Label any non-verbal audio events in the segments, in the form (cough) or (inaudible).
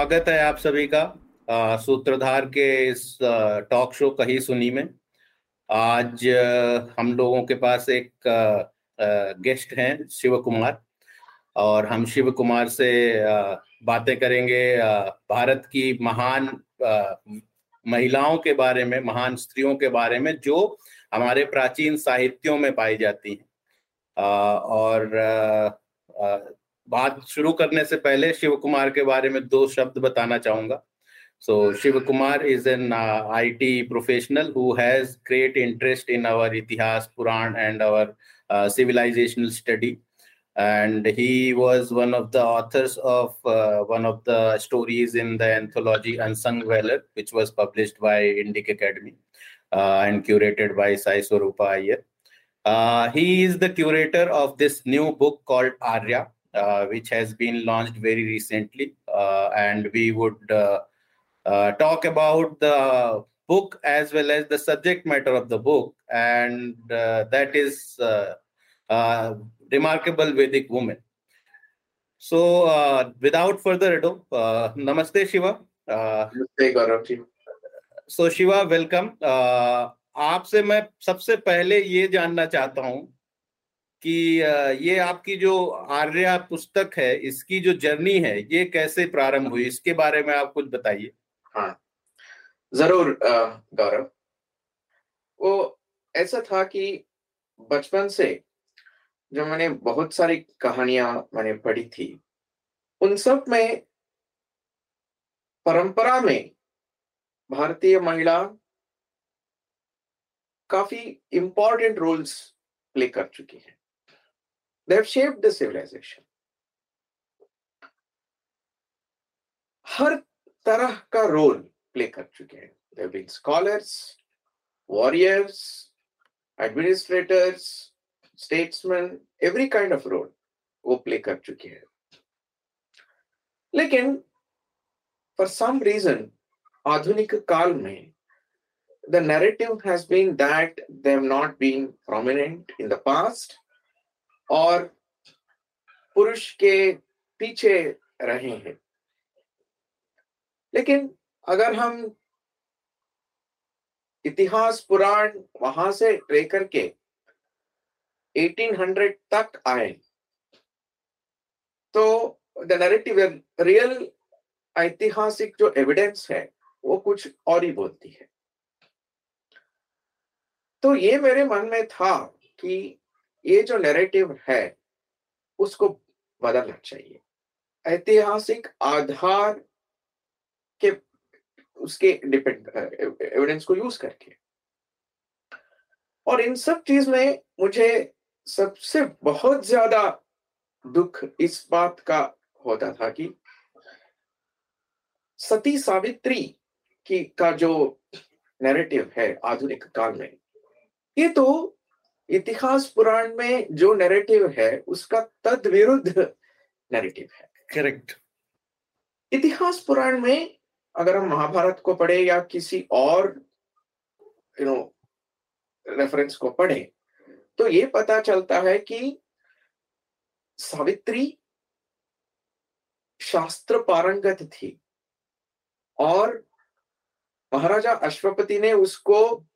स्वागत है आप सभी का आ, सूत्रधार के इस टॉक शो कही सुनी में। आज हम लोगों के पास एक आ, गेस्ट हैं शिव कुमार और हम शिव कुमार से बातें करेंगे भारत की महान महिलाओं के बारे में महान स्त्रियों के बारे में जो हमारे प्राचीन साहित्यों में पाई जाती हैं। और बात शुरू करने से पहले शिव कुमार के बारे में दो शब्द बताना चाहूँगा। सो Shiv Kumar is an I T professional who has great interest in our इतिहास पुराण and our civilizational study and he was one of the authors of one of the stories in the anthology unsung valour which was publish by Indic Academy and curated by Sai Swaroopa Iyer he is the curator of this new book called Arya uh, which has been launched very recently. Uh, and we would uh, talk about the book as well as the subject matter of the book. And that is Remarkable Vedic Woman. So, uh, without further ado, uh, Namaste Shiva. Uh, Namaste Gaurav ji. So Shiva, welcome. Uh, आपसे मैं सबसे पहले ये जानना चाहता हूँ कि ये आपकी जो आर्या पुस्तक है, इसकी जो जर्नी है, ये कैसे प्रारंभ हुई? इसके बारे में आप कुछ बताइए। हाँ। ज़रूर गौरव। वो ऐसा था कि बचपन से जो मैंने बहुत सारी कहानियाँ मैंने पढ़ी थी, उन सब में परंपरा में भारतीय महिला काफ़ी इंपॉर्टेंट रोल्स प्ले कर चुकी है। They have shaped the civilization. हर तरह का रोल प्ले कर चुके हैं They have been scholars, warriors, administrators, statesmen, every kind of role वो प्ले कर चुके हैं लेकिन for some reason आधुनिक काल में the narrative has been that they have not been prominent in the past और पुरुष के पीछे रहे हैं। लेकिन अगर हम इतिहास, पुराण वहाँ से लेकर के 1800 तक आए तो द नैरेटिव रियल ऐतिहासिक जो एविडेंस है, वो कुछ और ही बोलती है। तो ये मेरे मन में था कि ये जो नैरेटिव है, उसको बदलना चाहिए। ऐतिहासिक आधार के उसके डिपेंड एविडेंस को यूज़ करके। और इन सब चीज़ में मुझे सबसे बहुत ज़्यादा दुख इस बात का होता था कि सती सावित्री की का जो नैरेटिव है आधुनिक काल में, ये तो इतिहास पुराण में जो नैरेटिव है उसका तद विरुद्ध नैरेटिव है। करेक्ट इतिहास पुराण में अगर हम महाभारत को पढ़े या किसी और यू नो रेफरेंस को पढ़े तो ये पता चलता है कि सावित्री शास्त्र पारंगत थी और महाराजा अश्वपति ने उसको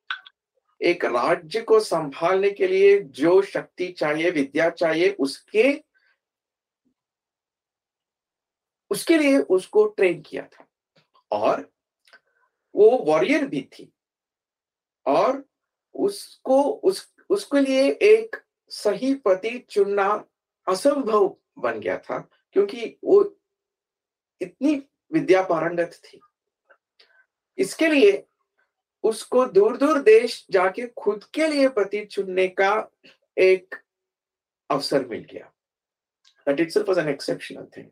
एक राज्य को संभालने के लिए जो शक्ति चाहिए, विद्या चाहिए, उसके उसके लिए उसको ट्रेन किया था। और वो वॉरियर भी थी। और उसको, उस, उसके लिए एक सही पति चुनना असंभव बन गया था, क्योंकि वो इतनी विद्या पारंगत थी। इसके लिए उसको दूर दूर देश जाके खुद के लिए पति चुनने का एक अवसर मिल गया। दैट इट सिर्फ़ एन एक्सेप्शनल थिंग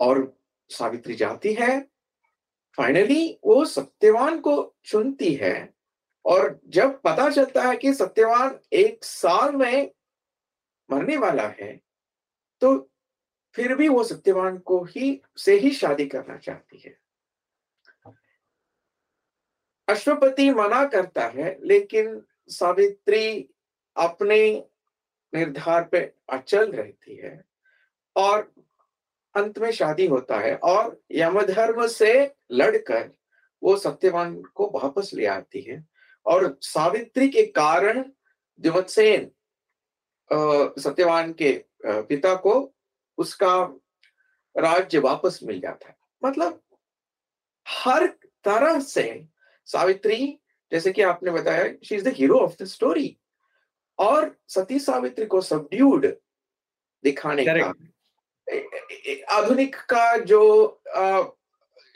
और सावित्री जाती है फाइनली वो सत्यवान को चुनती है और जब पता चलता है कि सत्यवान एक साल में मरने वाला है तो फिर भी वो सत्यवान को ही से ही शादी करना चाहती है। अश्वपति मना करता है, लेकिन सावित्री अपने निर्धार पे अचल रहती है और अंत में शादी होता है और यमधर्म से लड़कर वो सत्यवान को वापस ले आती है। और सावित्री के कारण दिवत्सेन सत्यवान के पिता को उसका राज्य वापस मिल जाता है। मतलब हर तरह से सावित्री जैसे कि आपने बताया she is the hero of the story और सती सावित्री को सबड्यूड दिखाने Correct. का आधुनिक का जो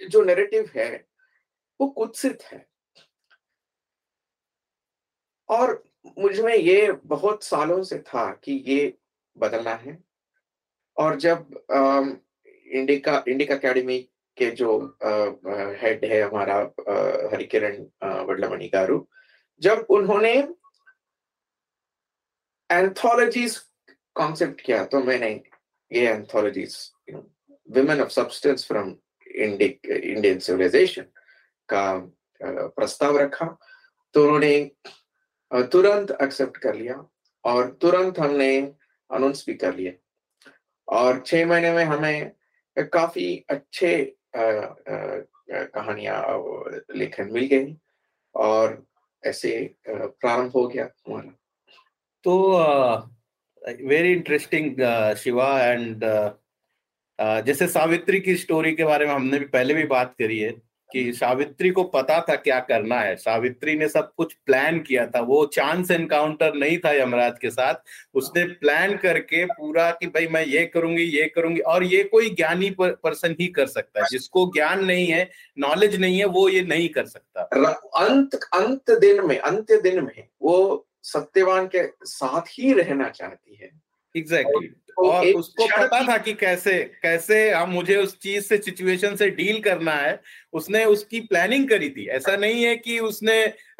जो नैरेटिव है वो कुत्सित है। और मुझमें ये बहुत सालों से था कि ये बदलना है। और जब इंडिका इंडिका अकेडमी के जो हेड है हमारा हरिकिरण वडलमणि गारू, जब उन्होंने एंथोलॉजीज कॉन्सेप्ट किया तो मैंने ये anthologies women of substance from Indian civilization का प्रस्ताव रखा। तो उन्होंने तुरंत एक्सेप्ट कर लिया और तुरंत हमने अनाउंस भी कर लिया। और छह महीने में हमें काफ़ी अच्छे कहानियाँ लेखन मिल गई और ऐसे प्रारंभ हो गया हमारा। तो वेरी इंटरेस्टिंग शिवा एंड जैसे सावित्री की स्टोरी के बारे में हमने भी पहले भी बात करी है। कि सावित्री को पता था क्या करना है। सावित्री ने सब कुछ प्लान किया था। वो चांस एनकाउंटर नहीं था यमराज के साथ। उसने प्लान करके पूरा कि भाई मैं ये करूँगी ये करूँगी और ये कोई ज्ञानी पर, पर्सन ही कर सकता है। जिसको ज्ञान नहीं है नॉलेज नहीं है वो ये नहीं कर सकता। अंत अंत दिन में अंत्य दिन में वो सत्यवान के साथ ही रहना चाहती है। Exactly exactly. और उसको पता था कि कैसे कैसे हम मुझे उस चीज़ से सिचुएशन से डील करना है उसने उसकी प्लानिंग करी थी ऐसा नहीं है कि उसने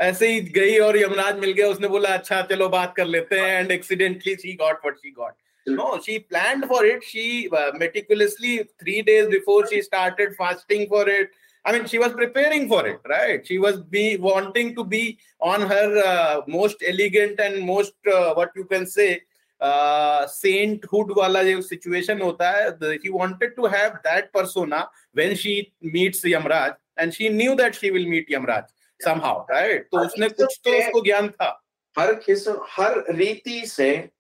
ऐसे ही गई और यमराज मिल गया उसने बोला अच्छा चलो बात कर लेते हैं and accidentally she got what she got no she planned for it she uh, meticulously 3 days before she started fasting for it i mean she was preparing for it right she was be wanting to be on her uh, most elegant and most uh, what you can say sainthood वाला जो situation होता है he wanted to have that persona when she meets Yamraj and she knew that she will meet Yamraj somehow right तो उसने कुछ तो उसको ज्ञान था। हर किस्म हर रीति से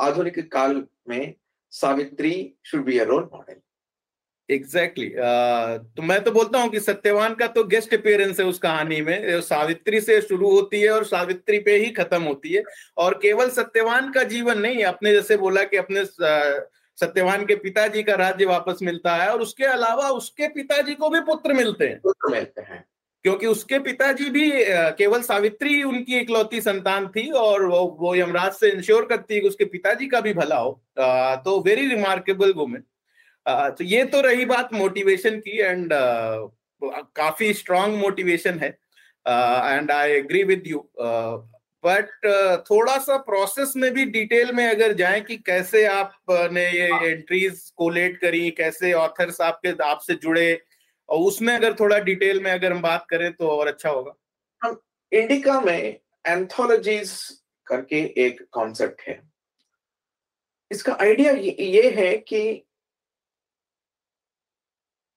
आधुनिक काल में Savitri should be a role model exactly exactly. uh, तो मैं तो बोलता हूँ कि सत्यवान का तो गेस्ट अपियरेंस है उस कहानी में। सावित्री से शुरू होती है और सावित्री पे ही खत्म होती है। और केवल सत्यवान का जीवन नहीं अपने जैसे बोला कि अपने सत्यवान के पिताजी का राज्य वापस मिलता है और उसके अलावा उसके पिताजी को भी पुत्र मिलते हैं। पुत्र मिलते हैं। क्योंकि उसके पिताजी भी केवल सावित्री उनकी इकलौती संतान थी और वो वो यमराज से इंश्योर करती है कि उसके पिताजी का भी भला हो। तो वेरी रिमार्केबल वुमेन तो ये तो रही बात मोटिवेशन की एंड काफ़ी स्ट्रांग मोटिवेशन है। And I agree with you but थोड़ा सा प्रोसेस में भी डिटेल में अगर जाए कि कैसे आपने ये एंट्रीज कोलेट करी कैसे ऑथर्स आपके आपसे जुड़े और उसमें अगर थोड़ा डिटेल में अगर हम बात करें तो और अच्छा होगा। इंडिका में एंथोलॉजीज करके एक कॉन्सेप्ट है। इसका आइडिया ये है कि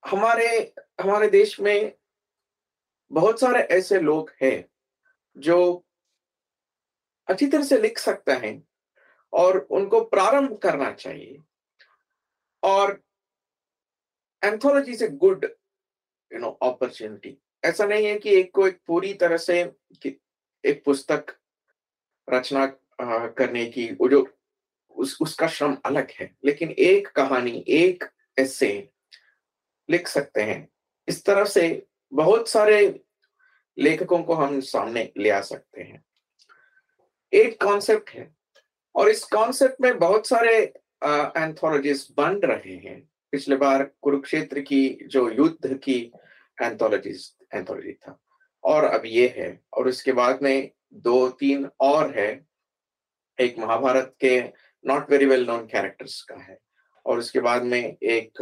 हमारे हमारे देश में बहुत सारे ऐसे लोग हैं जो अच्छी तरह से लिख सकते हैं और उनको प्रारंभ करना चाहिए। और anthology a good you know opportunity ऐसा नहीं है कि एक को एक पूरी तरह से एक पुस्तक रचना करने की वो जो उस, उसका श्रम अलग है। लेकिन एक कहानी, एक ऐसे लिख सकते हैं। इस तरह से बहुत सारे लेखकों को हम सामने ले आ सकते हैं। एक कॉन्सेप्ट है और इस कॉन्सेप्ट में बहुत सारे एंथोलॉजीज बन रहे हैं। पिछले बार कुरुक्षेत्र की जो युद्ध की एंथोलॉजीज एंथोलॉजी था और अब ये है और उसके बाद में दो तीन और है। एक महाभारत के not very well known characters का है और उसके बाद में एक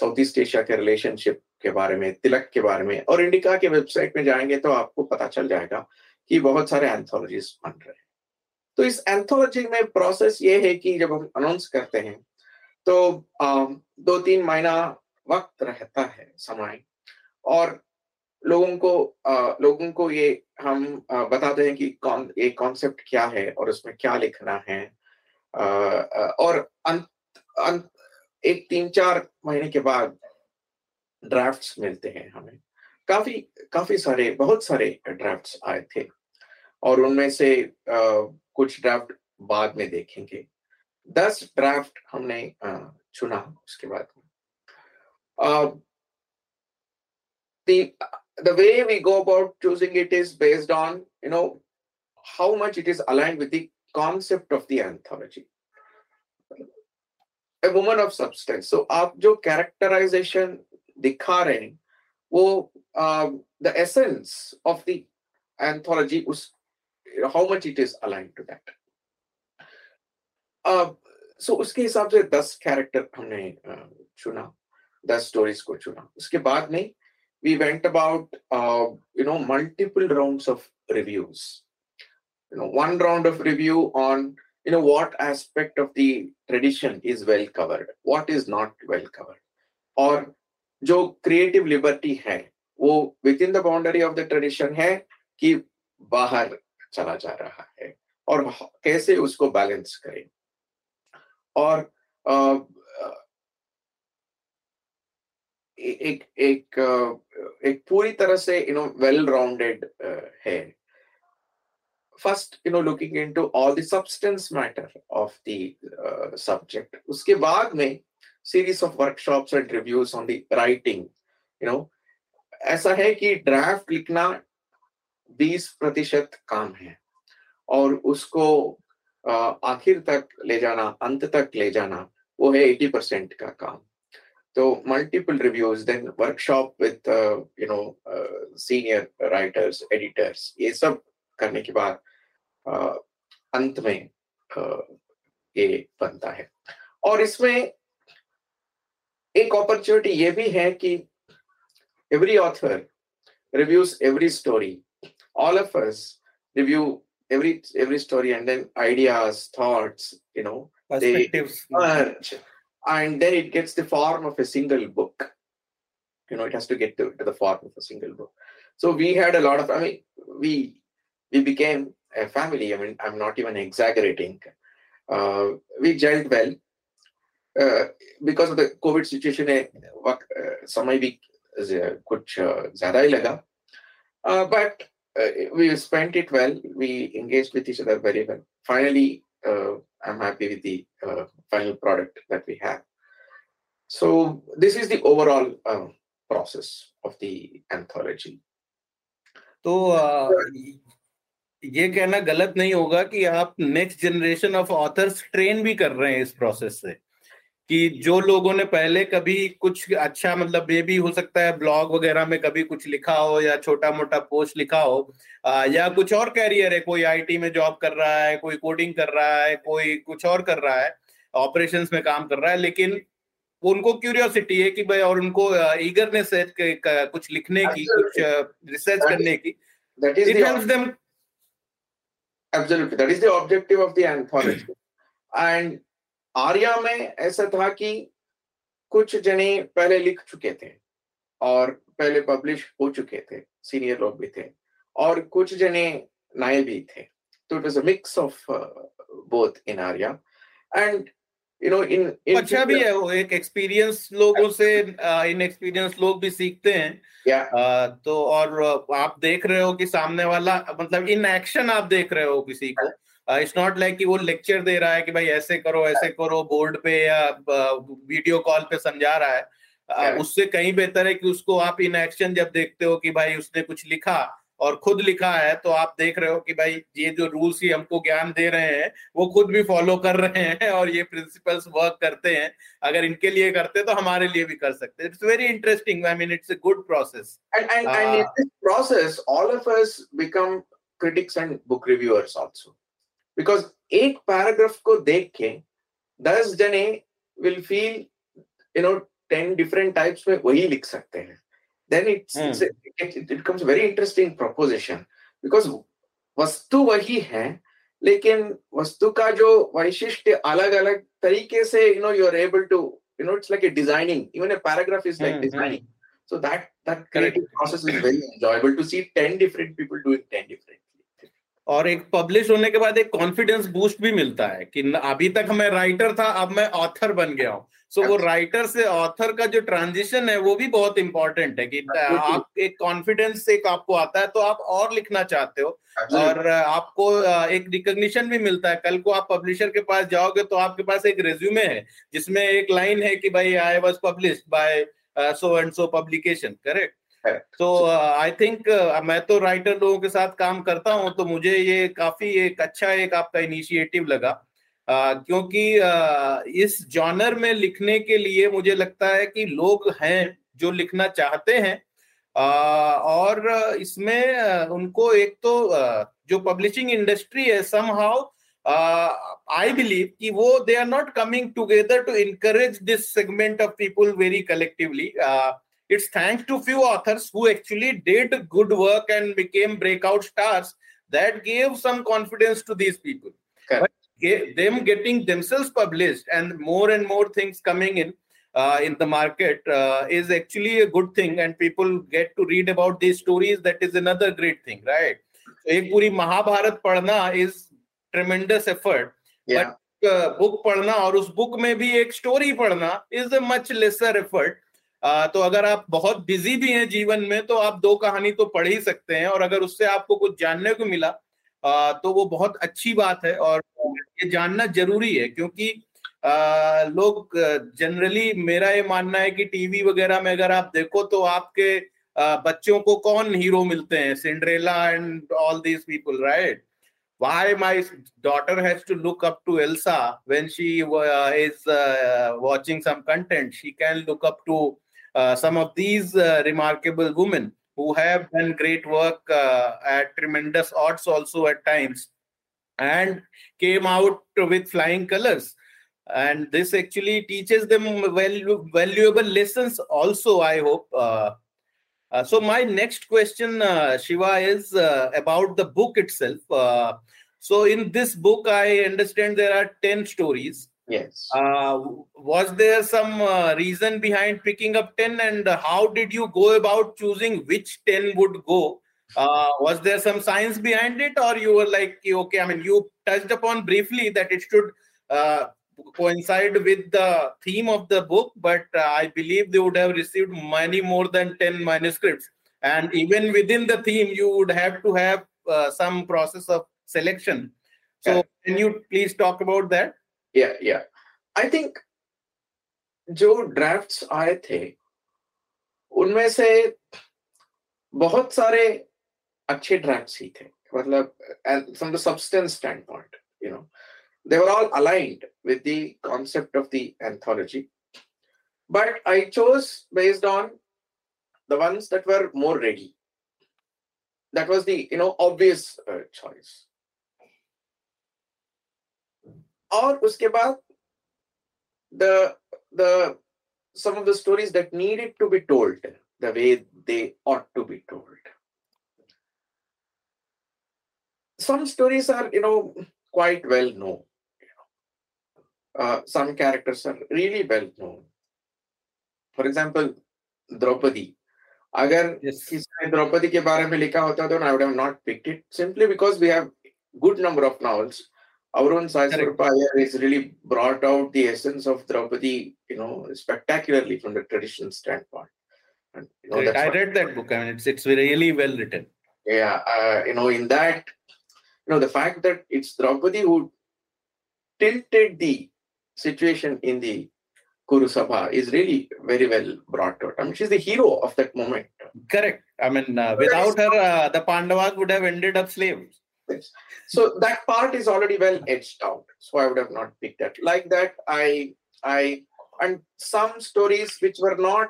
साउथ ईस्ट एशिया के रिलेशनशिप के बारे में तिलक के बारे में और इंडिका के वेबसाइट में जाएँगे तो आपको पता चल जाएगा कि बहुत सारे एंथोलॉजीज बन रहे हैं। तो इस एंथोलॉजी में प्रोसेस ये है कि जब हम अनाउंस करते हैं तो दो तीन महीना वक्त रहता है समय और लोगों को आ, लोगों को ये हम आ, बताते हैं कि कौन ये कॉन्सेप्ट क्या है और उसमें क्या लिखना है आ, और अंत, अंत एक तीन चार महीने के बाद ड्राफ्ट मिलते हैं हमें। काफ़ी काफ़ी सारे बहुत सारे ड्राफ्ट आए थे। और उनमें से आ, कुछ ड्राफ्ट बाद में देखेंगे। दस ड्राफ्ट हमने आ, चुना उसके बाद। Way we go about choosing it is based on you know how much it is aligned with the concept of the anthology a woman of substance so आप जो characterization दिखा रहे हैं वो uh, the essence of the anthology उस you know, how much it is aligned to that uh, so उसके हिसाब से दस कैरेक्टर हमने uh, चुना दस स्टोरीज को चुना उसके बाद में we went about uh, you know multiple rounds of reviews you know one round of review on you know, what aspect of the tradition is well covered? What is not well covered? Or जो creative liberty है, वो within the boundary of the tradition है कि बाहर चला जा रहा है और कैसे उसको बैलेंस करें? और एक एक एक पूरी तरह से यू नो वेल राउंडेड है। First you know looking into all the substance matter of the subject उसके बाद में series of workshops and reviews on the writing you know ऐसा है कि ड्राफ्ट लिखना 20 प्रतिशत काम है और उसको आखिर तक ले जाना अंत तक ले जाना वो है 80 परसेंट का काम reviews, then workshop with uh, you know uh, senior writers, editors. ये सब करने के बाद uh, अंत में uh, ये बनता है और इसमें एक अपॉर्चुनिटी ये भी है कि every author reviews every story. All of us review every every story and then ideas, thoughts, you know, perspectives. Merge and then it gets the form of a single book you know it has to get to, to, the form of a single book so we had a lot of i mean we we became a family i mean i'm not even exaggerating uh, we gelled well uh, because of the covid situation समय भी कुछ ज़्यादा ही लगा but uh, we spent it well we engaged with each other very well finally uh, I'm happy with the uh, final product that we have. So this is the overall uh, process of the anthology. तो uh, ये कहना गलत नहीं होगा कि आप next generation of authors train भी कर रहे हैं इस प्रोसेस से कि जो लोगों ने पहले कभी कुछ अच्छा मतलब ये भी हो सकता है ब्लॉग वगैरह में कभी कुछ लिखा हो या छोटा मोटा पोस्ट लिखा हो आ, या कुछ और कैरियर है कोई आईटी में जॉब कर रहा है कोई कोडिंग कर रहा है कोई कुछ और कर रहा है ऑपरेशन में काम कर रहा है लेकिन उनको क्यूरियोसिटी है कि भाई और उनको ईगरनेस है कुछ लिखने की कुछ रिसर्च करने की। is the them that is the objective of the anthology and Arya में ऐसा था कि कुछ जने पहले लिख चुके थे और पहले पब्लिश हो चुके थे सीनियर लोग भी थे और कुछ जने नए भी थे। तो it was a mix of both in Arya and you know in अच्छा भी है वो एक एक्सपीरियंस लोगों से इन एक्सपीरियंस लोग भी सीखते हैं। Yeah. तो और आप देख रहे हो कि सामने वाला मतलब इन एक्शन आप देख रहे हो किसी को। इट्स नॉट लाइक कि वो लेक्चर दे रहा है कि भाई ऐसे करो ऐसे करो बोर्ड पे या वीडियो कॉल पे समझा रहा है। उससे कहीं बेहतर है कि उसको आप इन एक्शन जब देखते हो कि भाई उसने कुछ लिखा और खुद लिखा है तो आप देख रहे हो कि भाई ये जो रूल्स ही हमको ज्ञान दे रहे हैं वो खुद भी फॉलो कर रहे हैं और ये प्रिंसिपल्स वर्क करते हैं। अगर इनके लिए करते तो हमारे लिए भी कर सकते it's very interesting I mean it's a good process and and and in this process all of us become critics and book reviewers also. Because एक पैराग्राफ को देख के दस जने will feel you know ten different types में वही लिख सकते हैं। then it's it becomes very interesting proposition because वस्तु वही है लेकिन वस्तु का जो वैशिष्ट्य अलग अलग तरीके से you know you're able to you know it's like a designing even a paragraph is like Hmm, designing so that that creative process is very enjoyable to see 10 different people doing 10 different और एक publish होने के बाद एक confidence boost भी मिलता है कि अभी तक मैं राइटर था अब मैं ऑथर बन गया हूँ। सो वो अच्छा। राइटर से ऑथर का जो ट्रांजिशन है वो भी बहुत इंपॉर्टेंट है कि आप एक कॉन्फिडेंस एक आपको आता है तो आप और लिखना चाहते हो। और आपको एक रिकॉग्निशन भी मिलता है। कल को आप पब्लिशर के पास जाओगे तो आपके पास एक रेज्यूमे है जिसमें एक लाइन है कि भाई I was publish by so and so publication correct. तो आई थिंक मैं तो राइटर लोगों के साथ काम करता हूँ तो मुझे ये काफ़ी एक अच्छा एक आपका इनिशिएटिव लगा। अ, क्योंकि अ, इस जॉनर में लिखने के लिए मुझे लगता है कि लोग हैं जो लिखना चाहते हैं। अ, और इसमें उनको एक तो जो पब्लिशिंग इंडस्ट्री है सम हाउ आई बिलीव कि वो they are not coming together to encourage this segment of people very collectively it's thanks to few authors who actually did good work and became breakout stars that gave some confidence to these people. Correct. But ge- them getting themselves published and more and more things coming in uh, in the market uh, is actually a good thing, and people get to read about these stories. That is another great thing, right? एक पूरी महाभारत पढ़ना is tremendous effort. yeah book पढ़ना और उस book में भी एक story पढ़ना is a much lesser effort तो अगर आप बहुत बिज़ी भी हैं जीवन में तो आप दो कहानी तो पढ़ ही सकते हैं और अगर उससे आपको कुछ जानने को मिला अ, तो वो बहुत अच्छी बात है और ये जानना ज़रूरी है क्योंकि अ, लोग जनरली मेरा ये मानना है कि टीवी वगैरह में अगर आप देखो तो आपके अ, बच्चों को कौन हीरो मिलते हैं Cinderella and all these people right has to look up to Elsa when she uh, is uh, watching some content. She can look up to uh, some of these uh, remarkable women who have done great work uh, at tremendous odds also at times and came out with flying colors. And this actually teaches them valu- valuable lessons also, I hope. Uh, uh, so my next question, uh, Shiva, is uh, about the book itself. Uh, so in this book, I understand there are ten stories. Yes Uh, was there some uh, reason behind picking up ten, and how did you go about choosing which ten would go? Uh, was there some science behind it, or you were like, okay, I mean, you touched upon briefly that it should uh, coincide with the theme of the book, but uh, I believe they would have received many more than 10 manuscripts. And even within the theme, you would have to have uh, some process of selection. So, Yeah. can you please talk about that? yeah yeah i think जो drafts आए थे उनमें से बहुत सारे अच्छे drafts ही थे मतलब and from the substance standpoint you know they were all aligned with the concept of the anthology but i chose based on the ones that were more ready that was the you know obvious uh, choice और उसके बाद the the some of the stories that needed to be told the way they ought to be told some stories are you know quite well known you know. uh, some characters are really well known for example Draupadi अगर Yes. किसी ने द्रौपदी के बारे में लिखा होता तो I would have not picked it simply because we have good number of novels. our own Correct. Has really brought out the essence of Draupadi, you know, spectacularly from the traditional standpoint. And you know. I read that book. I mean, it's it's really well written. yeah, uh, you know, in that, you know, the fact that it's Draupadi who tilted the situation in the Kuru Sabha is really very well brought out. I mean, she's the hero of that moment. Correct. I mean, uh, without her, uh, the Pandavas would have ended up slaves so that part is already well edged out so i would have not picked that like that i i and some stories which were not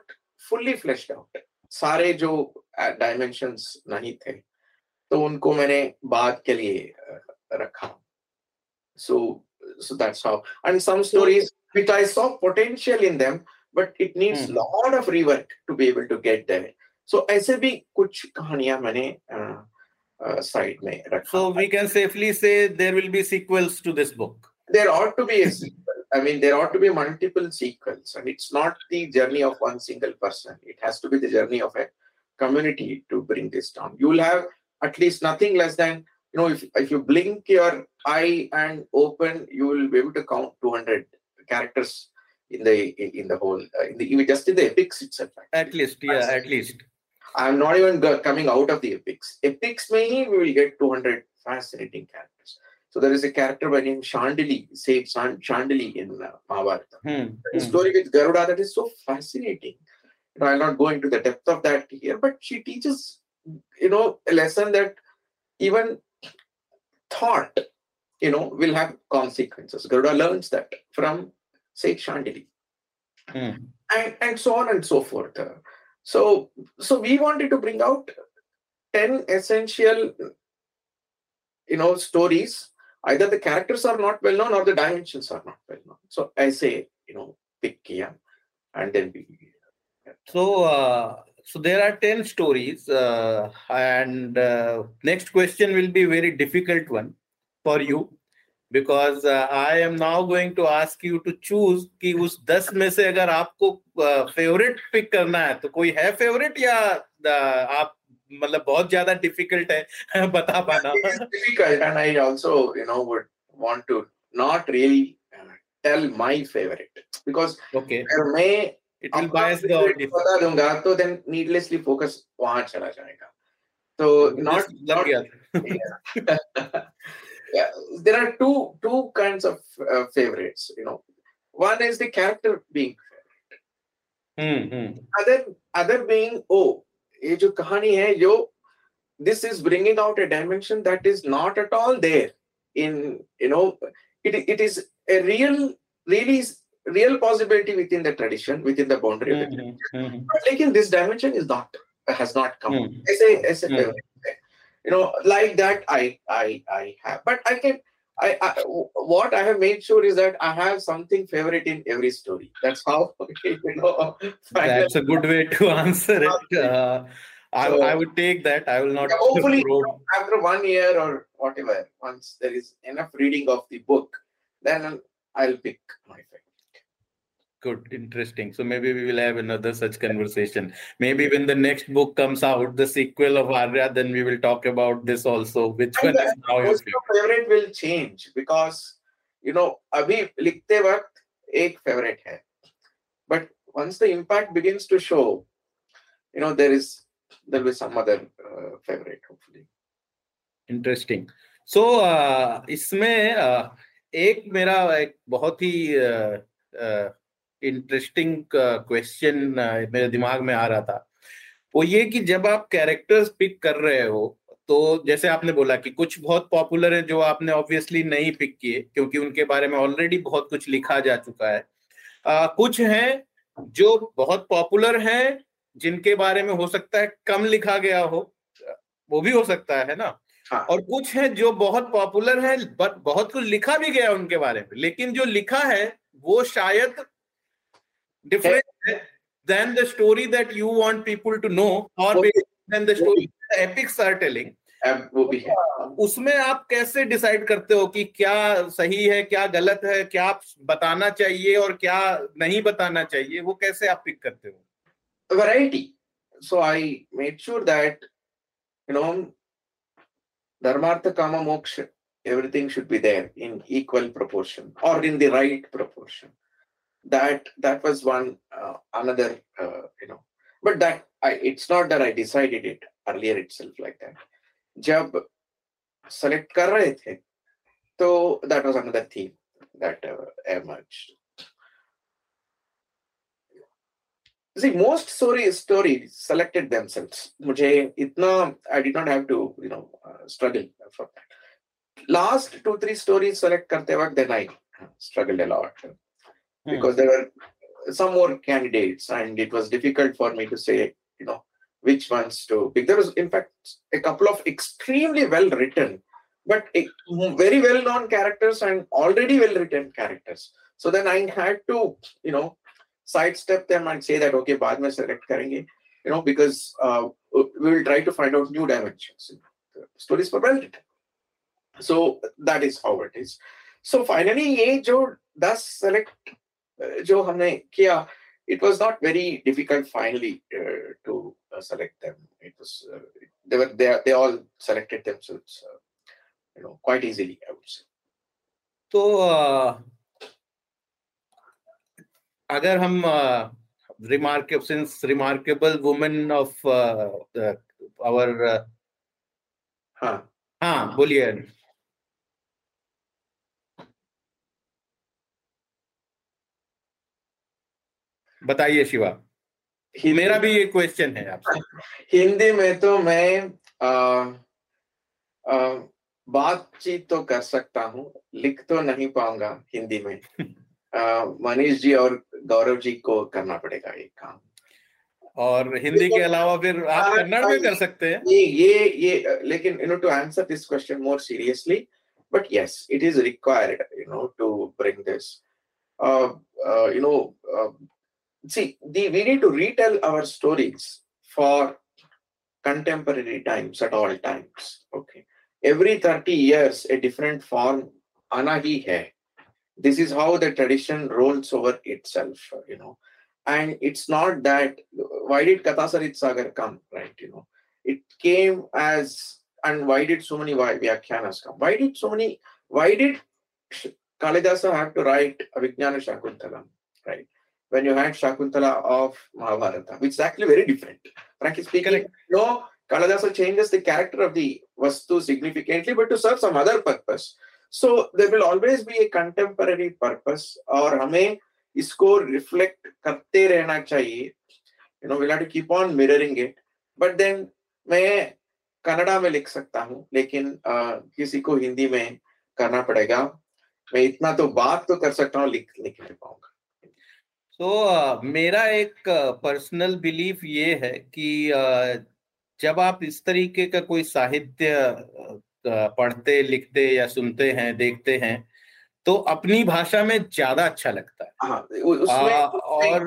fully fleshed out सारे जो dimensions नहीं थे तो उनको मैंने बाद के लिए अ, रखा so so that's how and some stories which i saw potential in them but it needs Hmm. lot of rework to be able to get there so ऐसे भी कुछ कहानियां मैंने uh, side may. So we can safely say there will be sequels to this book. There ought to be a sequel. I mean, there ought to be multiple sequels, and it's not the journey of one single person. It has to be the journey of a community to bring this down. You will have at least nothing less than you know if, if you blink your eye and open you will be able to count 200 characters in the in the whole uh, in the even just in the epics itself at least yeah at least i'm not even coming out of the epics epics may we will get 200 fascinating characters so there is a character by name Chandali, say Chandali in uh, Mahabharata. Hmm. The hmm. story with Garuda that is so fascinating. You know, I'll not go into the depth of that here, but she teaches, you know, a lesson that even thought, you know, will have consequences. Garuda learns that from, say, Chandali. Mm. And, and so on and so forth. So, so we wanted to bring out 10 essential, you know, stories. Either the characters are not well known or the dimensions are not well known. So I say, you know, pick Kia and then we. So, uh, so there are 10 stories uh, and uh, next question will be very difficult one for you because I am now going to ask you to choose कि उस दस में से अगर आपको uh, favourite pick करना है तो कोई है फेवरेट या uh, आप मतलब बहुत ज़्यादा डिफ़िकल्ट है (laughs) बता पाना। डिफ़िकल्ट चला जाएगा। तो not (laughs) (laughs) yeah, there are two two kinds of uh, favorites you know one is the character being favorite mm-hmm. other other being oh ये जो कहानी है जो this is bringing out a dimension that is not at all there in you know it, it is a real really real possibility within the tradition, within the boundary mm-hmm, of the mm-hmm, tradition. Mm-hmm. But like in this dimension is not has not come. Mm-hmm. As a, as a mm-hmm. you know, like that I I I have. But I can I, I, what I have made sure is that I have something favorite in every story. That's how (laughs) you know. That's a good way to (laughs) answer it. Uh, I, so, I would take that. I will not. Yeah, hopefully, (laughs) after one year or whatever, once there is enough reading of the book, then I'll pick my favorite good interesting so maybe we will have another such conversation maybe when the next book comes out the sequel of arya then we will talk about this also which and one is now your favorite? favorite will change because you know abhi likhte waqt ek favorite hai but once the impact begins to show you know there is there will be some other uh, favorite hopefully interesting so uh, इसमें uh, एक मेरा एक बहुत ही uh, uh, interesting question uh, uh, मेरे दिमाग में आ रहा था। वो ये कि जब आप कैरेक्टर्स पिक कर रहे हो तो जैसे आपने बोला कि कुछ बहुत पॉपुलर है जो आपने ऑब्वियसली नहीं पिक किए क्योंकि उनके बारे में ऑलरेडी बहुत कुछ लिखा जा चुका है। आ, कुछ हैं जो बहुत पॉपुलर हैं जिनके बारे में हो सकता है कम लिखा गया हो वो भी हो सकता है ना? हाँ. और कुछ है जो बहुत पॉपुलर है बट बहुत कुछ लिखा भी गया उनके बारे में लेकिन जो लिखा है वो शायद different hey. than the story that you want people to know or okay. than the story okay. the epics are telling तो, uh, उसमें आप कैसे डिसाइड करते हो कि क्या सही है क्या गलत है क्या आप बताना चाहिए और क्या नहीं बताना चाहिए वो कैसे आप पिक करते हो variety so I made sure that you know धर्मार्थ काम मोक्ष everything should be there in equal proportion और in the right proportion that that was one uh, another uh, you know. But that I, it's not that i decided it earlier itself like that. Jab select kar rahe the so that was another theme that uh, emerged. See most story stories selected themselves. mujhe itna i did not have to you know uh, struggle for that. Last two three stories select karte waqt then i struggled a lot Hmm. because there were some more candidates and it was difficult for me to say you know which ones to pick. There was in fact a couple of extremely well written but very well known characters and already well written characters. So then i had to you know sidestep them and say that okay baad mein select karenge you know because uh, we will try to find out new dimensions. Stories for well written so that is how it is. So finally ye jo 10 select जो हमने किया it was not very difficult finally uh, to uh, select them. It was uh, they were they they all selected themselves, uh, you know, quite easily. I would say. तो अगर हम remarkable since remarkable women of our हाँ हाँ बोलिए बताइए शिवा। मेरा भी ये क्वेश्चन है आपसे। हिंदी में तो मैं आ, आ, बातचीत तो कर सकता हूँ लिख तो नहीं पाऊँगा हिंदी में। (laughs) मनीष जी और गौरव जी को करना पड़ेगा ये काम। और हिंदी के अलावा फिर आप कन्नड़ में कर सकते हैं। ये ये ये लेकिन you know to answer this question more seriously but yes it is required you know to bring this. uh, uh, you know uh, see the, we need to retell our stories for contemporary times at all times okay every 30 years a different form ana hi hai this is how the tradition rolls over itself you know and it's not that why did Kathasarit Sagar come, right? You know, it came as and why did so many Vyakhyanas come? Why did so many why did Kalidasa have to write Avijnana Shakuntala, right? When you had Shakuntala of Mahabharata, which is actually very different. Frankly speaking, Correct. no, Kalidasa changes the character of the Vastu significantly, but to serve some other purpose. So there will always be a contemporary purpose, or हमें इसको reflect करते रहना चाहिए you know will have to keep on mirroring it but then मैं Canada में लिख सकता हूँ लेकिन uh, किसी को हिंदी में करना पड़ेगा मैं इतना तो बात तो कर सकता हूँ लिख लिख नहीं पाऊँगा तो uh, मेरा एक पर्सनल uh, बिलीफ ये है कि uh, जब आप इस तरीके का कोई साहित्य पढ़ते लिखते या सुनते हैं देखते हैं तो अपनी भाषा में ज़्यादा अच्छा लगता है। हाँ, और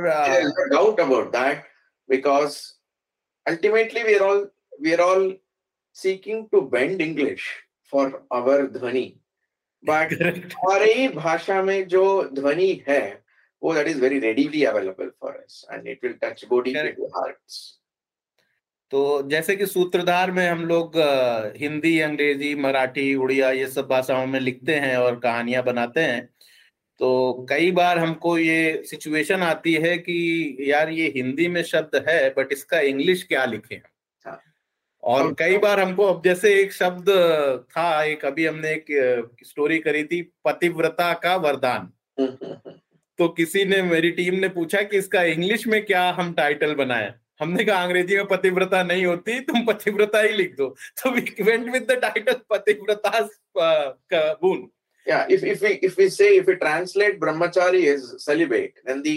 doubt about that because ultimately we are all we are all seeking to bend English for our ध्वनि बट हमारी भाषा में जो ध्वनि है वो that is very readily available for us and it will touch body hearts तो जैसे कि सूत्रधार में हम लोग हिंदी अंग्रेज़ी मराठी उड़िया ये सब भाषाओं में लिखते हैं और कहानियाँ बनाते हैं। तो कई बार हमको ये सिचुएशन आती है कि यार ये हिंदी में शब्द है बट इसका इंग्लिश क्या लिखे हैं? हाँ। और कई बार हमको अब जैसे एक शब्द था एक अभी हमने एक स्टोरी करी थी पतिव्रता का वरदान। हम्म, हम्म, हम्म। तो किसी ने मेरी टीम ने पूछा कि इसका इंग्लिश में क्या हम टाइटल बनाए हमने कहा अंग्रेज़ी में पतिव्रता नहीं होती तुम पतिव्रता ही लिख दो तो we went with the title पतिव्रता boon yeah if if we if we say if we translate brahmachari as celibate then the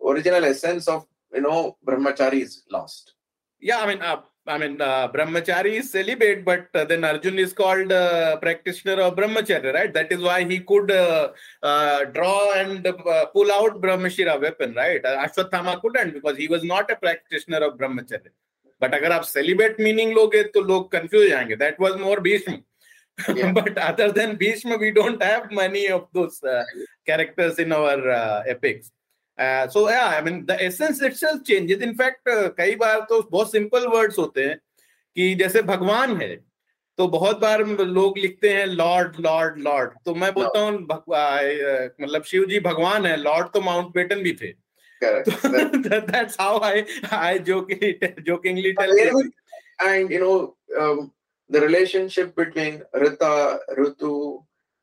original essence of you know brahmachari is lost yeah i mean uh, I mean, uh, brahmachari is celibate, but uh, then Arjun is called uh, practitioner of brahmacharya, right? That is why he could uh, uh, draw and uh, pull out brahmashira weapon, right? Ashwathama couldn't because he was not a practitioner of brahmacharya. But अगर आप celibate meaning लोगे तो लोग confuse जाएंगे. That was more Bhishma. (laughs) Yeah. but other than Bhishma, we don't have many of those characters in our epics. So I mean the essence itself changes in fact कई बार तो बहुत simple words होते हैं कि जैसे भगवान है तो बहुत बार लोग लिखते हैं लॉर्ड लॉर्ड लॉर्ड तो मैं बोलता हूँ मतलब शिव जी भगवान है लॉर्ड तो माउंट बेटन भी थे. (laughs) That's how I I (laughs) jokingly jokingly tell you. And you know um, the relationship between Rita,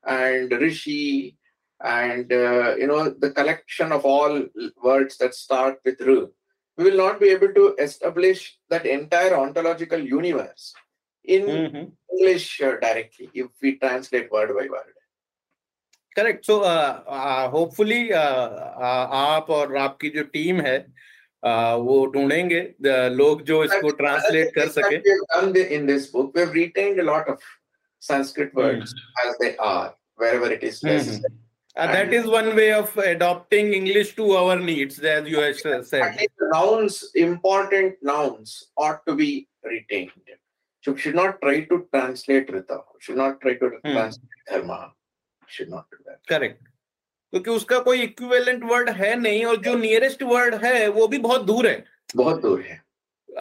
and Rishi and uh, you know the collection of all words that start with ru we will not be able to establish that entire ontological universe in mm-hmm. english uh, directly if we translate word by word correct so hopefully आप और आपकी जो team है uh, वो ढूंढेंगे लोग जो इसको ट्रांसलेट कर सके in this book we have retained a lot of sanskrit words mm-hmm. as they are wherever it is necessary mm-hmm. Uh, that is one way of adopting English to our needs, as you have said. Nouns, important nouns, ought to be retained. So should not try to translate Rita. Should not try to hmm. translate Dharma. should not do that. Correct क्योंकि उसका कोई equivalent word है नहीं और जो nearest word है वो भी बहुत दूर है बहुत दूर है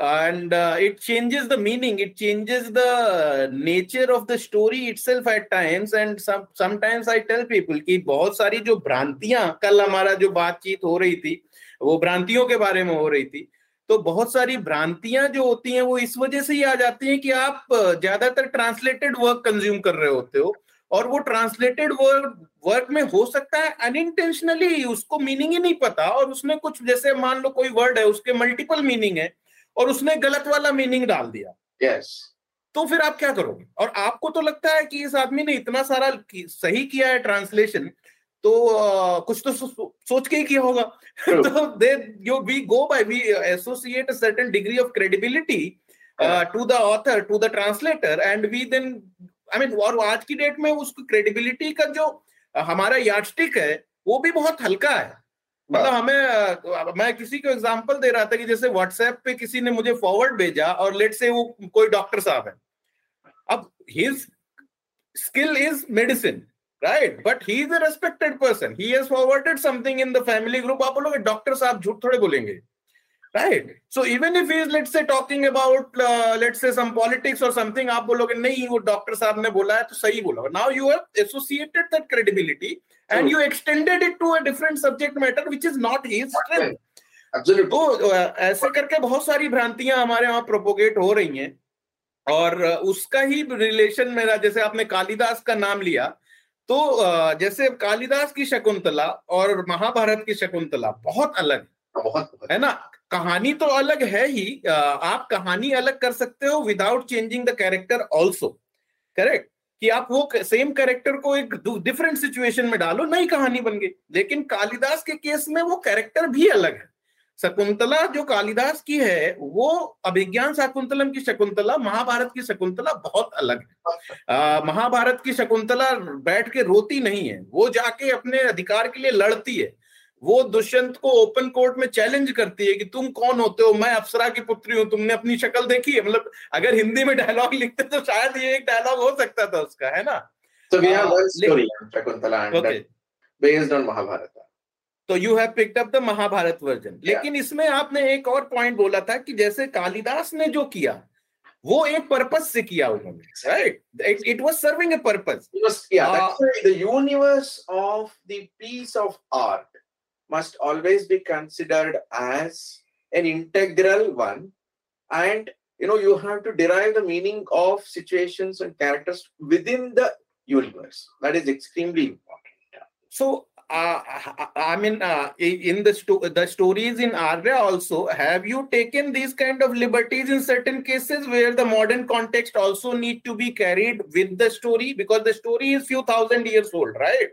and uh, it changes the meaning. It changes the nature of the story itself at times. And some sometimes i tell people कि बहुत सारी जो भ्रांतियाँ कल हमारा जो बातचीत हो रही थी वो भ्रांतियों के बारे में हो रही थी तो बहुत सारी भ्रांतियाँ जो होती हैं वो इस वजह से ही आ जाती हैं कि आप ज़्यादातर ट्रांसलेटेड वर्क कंज्यूम कर रहे होते हो। और वो ट्रांसलेटेड वर्क वर्क में हो सकता है अनइंटेंशनली उसको मीनिंग ही नहीं पता। और उसमें कुछ जैसे मान लो कोई वर्ड है उसके मल्टीपल मीनिंग है। और उसने गलत वाला मीनिंग डाल दिया। Yes. तो फिर आप क्या करोगे? और आपको तो लगता है कि इस आदमी ने इतना सारा सही किया है ट्रांसलेशन तो uh, कुछ तो सो, सोच के ही किया होगा। (laughs) तो they you we go by we associate certain degree of credibility to the author to the translator and we then I mean और आज की डेट में उसकी क्रेडिबिलिटी का जो हमारा यार्डस्टिक है वो भी बहुत हल्का है। मतलब हमें मैं किसी को एग्जांपल दे रहा था कि जैसे व्हाट्सएप पे किसी ने मुझे फॉरवर्ड भेजा और लेट से वो कोई डॉक्टर साहब है। अब his skill is medicine right but he is a respected person he has forwarded something in the family group आप बोलोगे डॉक्टर साहब झूठ थोड़े बोलेंगे right so even if he is let's say talking about uh, let's say some politics or आप बोलोगे नहीं वो डॉक्टर साहब ने बोला है तो सही बोला। Now you have associated that credibility and you extended it to a different subject matter which is not his strength. absolutely. तो ऐसे करके बहुत सारी भ्रांतियाँ हमारे वहाँ प्रोपोगेट हो रही हैं। और उसका ही रिलेशन मेरा जैसे आपने कालिदास का नाम लिया तो जैसे कालिदास की शकुंतला और महाभारत की शकुंतला बहुत अलग बहुत है ना? कहानी तो अलग है ही आप कहानी अलग कर सकते हो without changing the character also correct कि आप वो सेम कैरेक्टर को एक डिफरेंट सिचुएशन में डालो, नई कहानी बन गई। लेकिन कालिदास के केस में वो कैरेक्टर भी अलग है। शकुंतला जो कालिदास की है, वो अभिज्ञान शकुंतलम की शकुंतला, महाभारत की शकुंतला बहुत अलग है। महाभारत की शकुंतला बैठ के रोती नहीं है। वो जाके अपने अधिकार के लिए लड़ती है। वो दुष्यंत को ओपन कोर्ट में चैलेंज करती है कि तुम कौन होते हो? मैं अप्सरा की पुत्री हूँ तुमने अपनी शक्ल देखी है? मतलब अगर हिंदी में डायलॉग (laughs) लिखते तो शायद ये एक डायलॉग हो सकता था उसका है ना? So we have one story Shakuntala and okay. based on Mahabharata. तो you have picked up the Mahabharata version लेकिन इसमें आपने एक और पॉइंट बोला था कि जैसे कालिदास ने जो किया वो एक पर्पस से किया उन्होंने right it was serving a purpose the universe of the piece of art must always be considered as an integral one. And you know you have to derive the meaning of situations and characters within the universe. That is extremely important. So uh, I mean, uh, in the sto- the stories in Arya also, have you taken these kind of liberties in certain cases where the modern context also need to be carried with the story? Because the story is few thousand years old, right?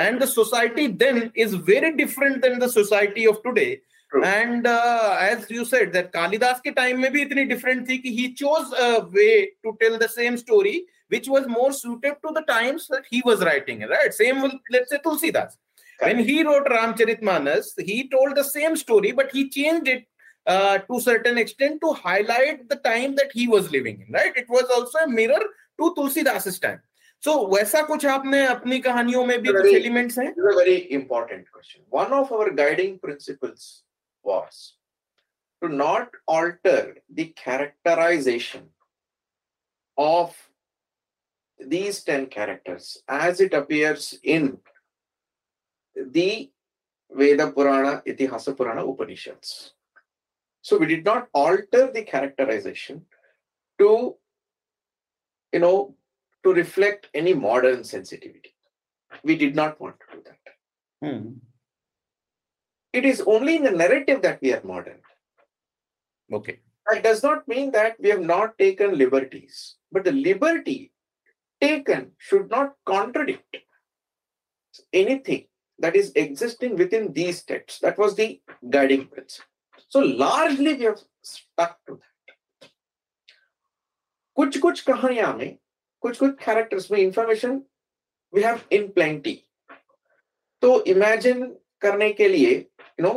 And the society then is very different than the society of today. True. and uh, as you said that kalidas ke time mein bhi itni different thi ki he chose a way to tell the same story which was more suited to the times that he was writing right? Same with let's say tulsidas. When he wrote ramcharitmanas he told the same story but he changed it uh, to certain extent to highlight the time that he was living in right? It was also a mirror to tulsidas's time so so, वैसा कुछ आपने अपनी कहानियों में भी कुछ elements हैं very important question one of our guiding principles was to not alter the characterization of these 10 characters as it appears in the Veda Purana, Itihasa Purana Upanishads. So we did not alter the characterization to, you know, to reflect any modern sensitivity. We did not want to do that. Hmm. It is only in the narrative that we are modern. Okay. That does not mean that we have not taken liberties, but the liberty taken should not contradict anything that is existing within these texts. That was the guiding principle. So largely we have stuck to that. कुछ कुछ कहानियां में कुछ कुछ characters में information we have in plenty तो imagine करने के लिए you know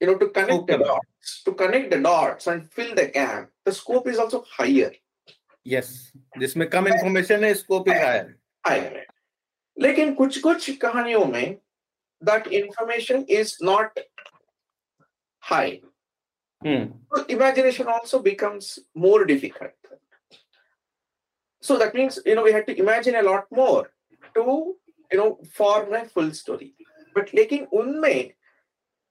you know to connect to connect the dots and fill the gap the scope is also higher yes जिसमें कम इंफॉर्मेशन है स्कोप इज़ हायर हायर लेकिन कुछ कुछ कहानियों में that information is not high imagination also becomes more difficult So that means, you know, we had to imagine a lot more to, you know, form a full story. But lekin unme,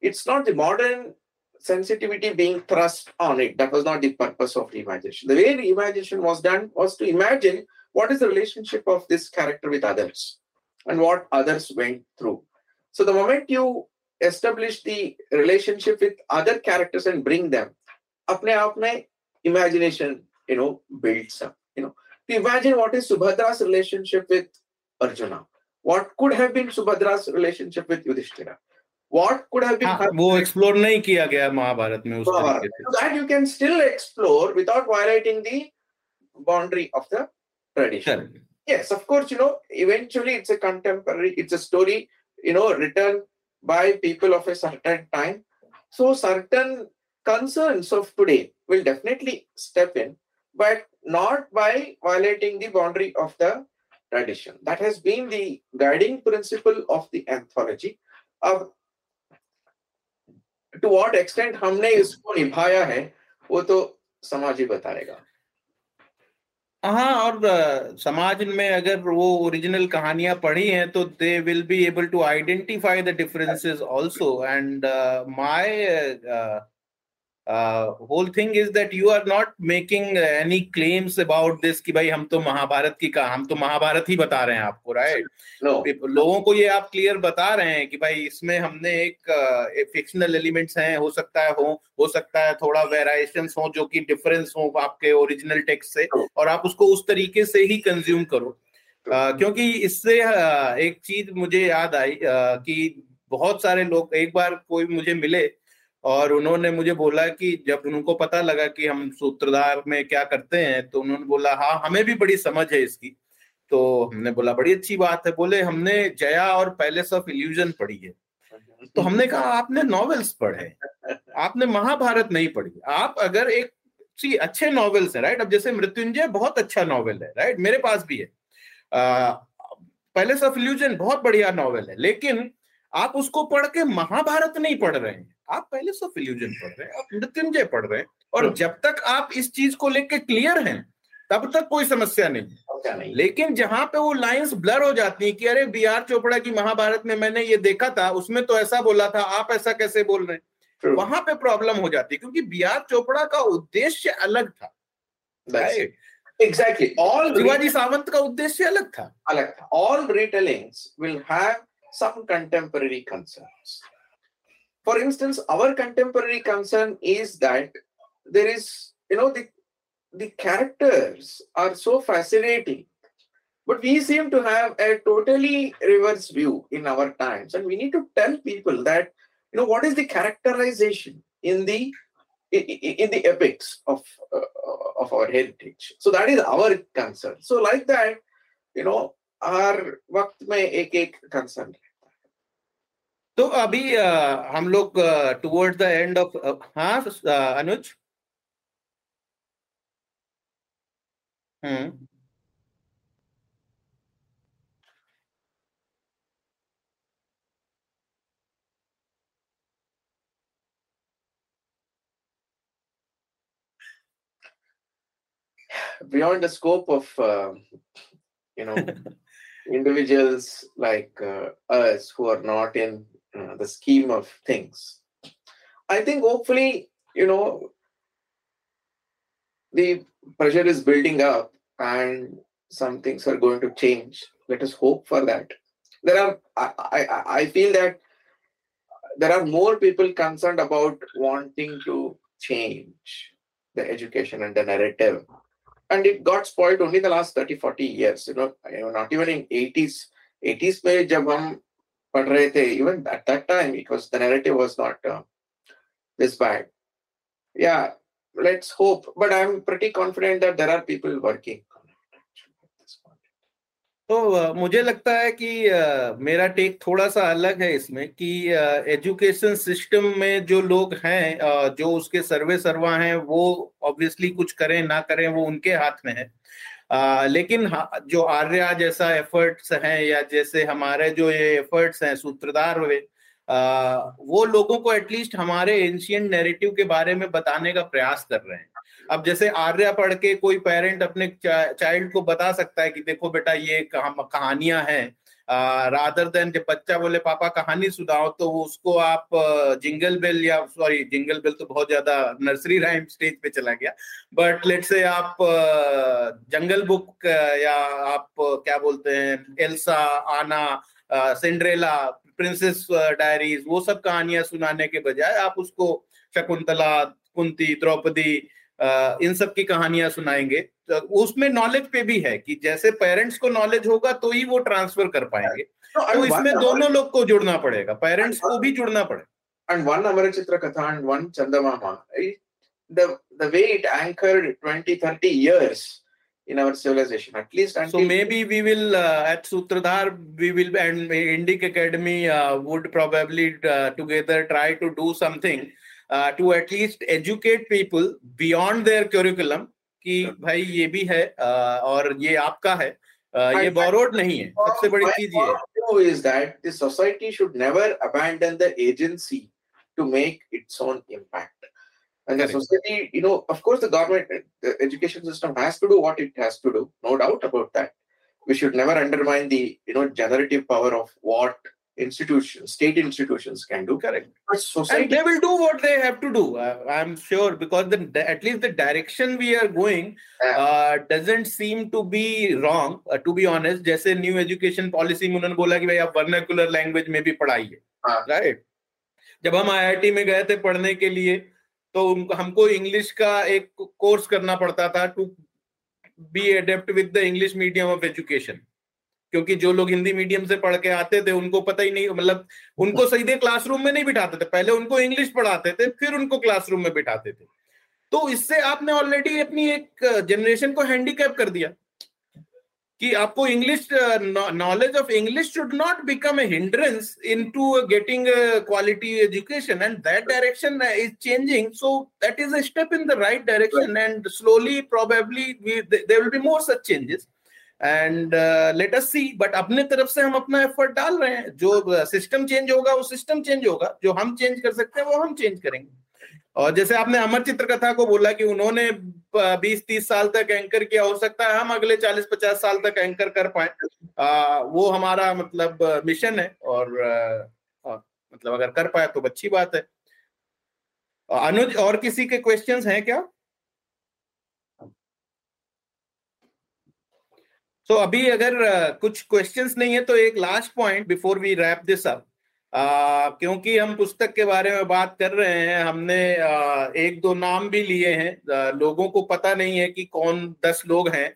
it's not the modern sensitivity being thrust on it. That was not the purpose of the imagination. The way the imagination was done was to imagine what is the relationship of this character with others and what others went through. So the moment you establish the relationship with other characters and bring them, apne aap imagination, you know, builds up. You know, imagine what is Subhadra's relationship with Arjuna. What could have been Subhadra's relationship with Yudhishthira? What could have been हाँ, वो explore नहीं किया गया महाभारत में उस तरीके से so that you can still explore without violating the boundary of the tradition. Correct. Yes, of course, you know, eventually it's a contemporary, it's a story, you know, written by people of a certain time. So certain concerns of today will definitely step in, but not by violating the boundary of the tradition. That has been the guiding principle of the anthology. अब to what extent हमने इसको निभाया है वो तो समाज ही बताएगा हाँ और समाज में अगर वो ओरिजिनल कहानियाँ पढ़ी हैं तो they will be able to identify the differences also and my whole thing is that you are not making any claims about this कि भाई हम तो महाभारत की का हम तो महाभारत ही बता रहे हैं आपको राइट नो लोगों को ये आप क्लियर बता रहे हैं कि भाई इसमें हमने एक फिक्शनल एलिमेंट्स हैं हो सकता है हो हो सकता है थोड़ा वेरिएशंस हो जो कि डिफरेंस हो आपके ओरिजिनल टेक्स्ट से और आप उसको उस तरीके से ही कंज्यूम करो। अ, क्योंकि इससे अ, एक चीज़ मुझे याद आई अ, कि बहुत सारे लोग एक बार कोई मुझे मिले और उन्होंने मुझे बोला कि जब उनको पता लगा कि हम सूत्रधार में क्या करते हैं तो उन्होंने बोला हाँ हमें भी बड़ी समझ है इसकी। तो हमने बोला, बड़ी अच्छी बात है। बोले, हमने जया और पैलेस ऑफ़ इल्यूजन पढ़ी है। तो हमने कहा, आपने नॉवेल्स पढ़े, आपने महाभारत नहीं पढ़ी। आप अगर एक सी, अच्छे नॉवेल्स है, राइट? अब जैसे मृत्युंजय बहुत अच्छा नॉवेल है, राइट? मेरे पास भी है। पैलेस ऑफ़ इल्यूजन बहुत बढ़िया नॉवेल है, लेकिन आप उसको पढ़ के महाभारत नहीं पढ़ रहे हैं। आप पहले ऑफ़ इल्यूजन पढ़ रहे हैं आप मृत्युंजय पढ़ रहे हैं और हम्म। जब तक आप इस चीज़ को लेके क्लियर हैं तब तक कोई समस्या नहीं है लेकिन जहाँ पे वो लाइंस ब्लर हो जाती हैं कि अरे बी आर चोपड़ा की महाभारत में मैंने ये देखा था उसमें तो ऐसा बोला था आप ऐसा कैसे बोल रहे हैं वहाँ पे प्रॉब्लम हो जाती है क्योंकि बी आर चोपड़ा का उद्देश्य अलग था right? it. शिवाजी सावंत का उद्देश्य अलग था Alak, all retellings will have some contemporary concerns. for instance, our contemporary concern is that there is, you know, the, the characters are so fascinating, but we seem to have a totally reverse view in our times. And we need to tell people that, you know, what is the characterization in the in, the epics of uh, of our heritage? So that is our concern. So like that you know our vakt mein ek ek concern. तो अभी अ, हम लोग towards the end of हाँ अ, अनुज हम्म beyond the scope of uh, you know (laughs) individuals like uh, us who are not in uh, the scheme of things i think hopefully you know the pressure is building up and some things are going to change let us hope for that there are i i, I feel that there are more people concerned about wanting to change the education and the narrative and it got spoiled only the last 30 40 years you know you know, not even in 80s 80s में जब हम पढ़ रहे थे even time it was the narrative not this bad या let's hope but I am pretty confident that there are people working तो uh, मुझे लगता है कि uh, मेरा टेक थोड़ा सा अलग है इसमें कि uh, एजुकेशन सिस्टम में जो लोग हैं जो उसके सर्वे सर्वा हैं, वो ऑब्वियसली कुछ करें, ना करें, वो उनके हाथ में है। आ, लेकिन जो आर्या जैसा एफर्ट्स हैं या जैसे हमारे जो ये एफर्ट्स हैं सूत्रधार हुए वो लोगों को एटलीस्ट हमारे एंशियंट नैरेटिव के बारे में बताने का प्रयास कर रहे हैं। अब जैसे आर्या पढ़ के कोई पेरेंट अपने चा, चाइल्ड को बता सकता है कि देखो बेटा ये कहानियाँ हैं रादर देन जब बच्चा बोले, पापा, कहानी सुनाओ तो उसको आप जिंगल बेल या सॉरी जिंगल बेल तो बहुत ज़्यादा नर्सरी राइम स्टेज पे चला गया। बट लेट से आप जंगल बुक या आप क्या बोलते हैं एल्सा आना सिंड्रेला प्रिंसेस डायरीज वो सब कहानियाँ सुनाने के बजाय आप उसको शकुंतला, कुंती, द्रौपदी इन सब की कहानियाँ सुनाएँगे। उसमें नॉलेज पे भी है कि जैसे पेरेंट्स को नॉलेज होगा तो ही वो ट्रांसफ़र कर पाएँगे तो इसमें दोनों लोग को जुड़ना पड़ेगा पेरेंट्स को भी जुड़ना पड़ेगा and one Amara Chitra Katha and one Chandamama, the the way it anchored 20, 30 years in our civilization, at least. Until... So maybe we will uh, at Sutradhar we will and Indic Academy uh, would probably uh, together try to do something uh, to at least educate people beyond their curriculum कि भाई ये भी है uh, और ये आपका है uh, ये बोरोड नहीं है सबसे बड़ी चीज ये is that the society should never abandon the agency to make its own impact and the society you know of course the government the education system has to do what it has to do no doubt about that we should never undermine the you know generative power of what institutions, state institutions can do. Correct. But society, and they will do what they have to do. Uh, I'm sure because the, at least the direction we are going uh, doesn't seem to be wrong. Uh, to be honest, जैसे new education policy में उन्होंने बोला कि भाई आप vernacular language में भी पढ़ाइए, right? जब हम आईआईटी में गए थे पढ़ने के लिए तो हमको इंग्लिश का एक कोर्स करना पड़ता था to be adept with the English medium of education क्योंकि जो लोग हिंदी मीडियम से पढ़ के आते थे उनको पता ही नहीं मतलब उनको सीधे क्लासरूम में नहीं बिठाते थे। पहले उनको इंग्लिश पढ़ाते थे फिर उनको क्लासरूम में बिठाते थे। तो इससे आपने ऑलरेडी अपनी एक जनरेशन को हैंडीकैप कर दिया कि आपको English knowledge of English should not become a hindrance into getting quality education and that direction is changing so that is a step in the right direction and slowly probably there will be more such changes and let us see but अपने तरफ़ से हम अपना effort डाल रहे हैं। जो system change होगा वो सिस्टम चेंज होगा। जो हम चेंज कर सकते हैं वो हम चेंज करेंगे। और जैसे आपने अमर चित्र कथा को बोला कि उन्होंने 20-30 साल तक एंकर किया हो सकता है हम अगले 40-50 साल तक एंकर कर पाए। वो हमारा मतलब मिशन है। और आ, मतलब अगर कर पाए तो अच्छी बात है। अनुज और किसी के क्वेश्चंस हैं क्या? सो so, अभी अगर कुछ क्वेश्चंस नहीं है तो एक last point before we wrap this up क्योंकि हम पुस्तक के बारे में बात कर रहे हैं हमने uh, एक दो नाम भी लिए हैं uh, लोगों को पता नहीं है कि कौन दस लोग हैं।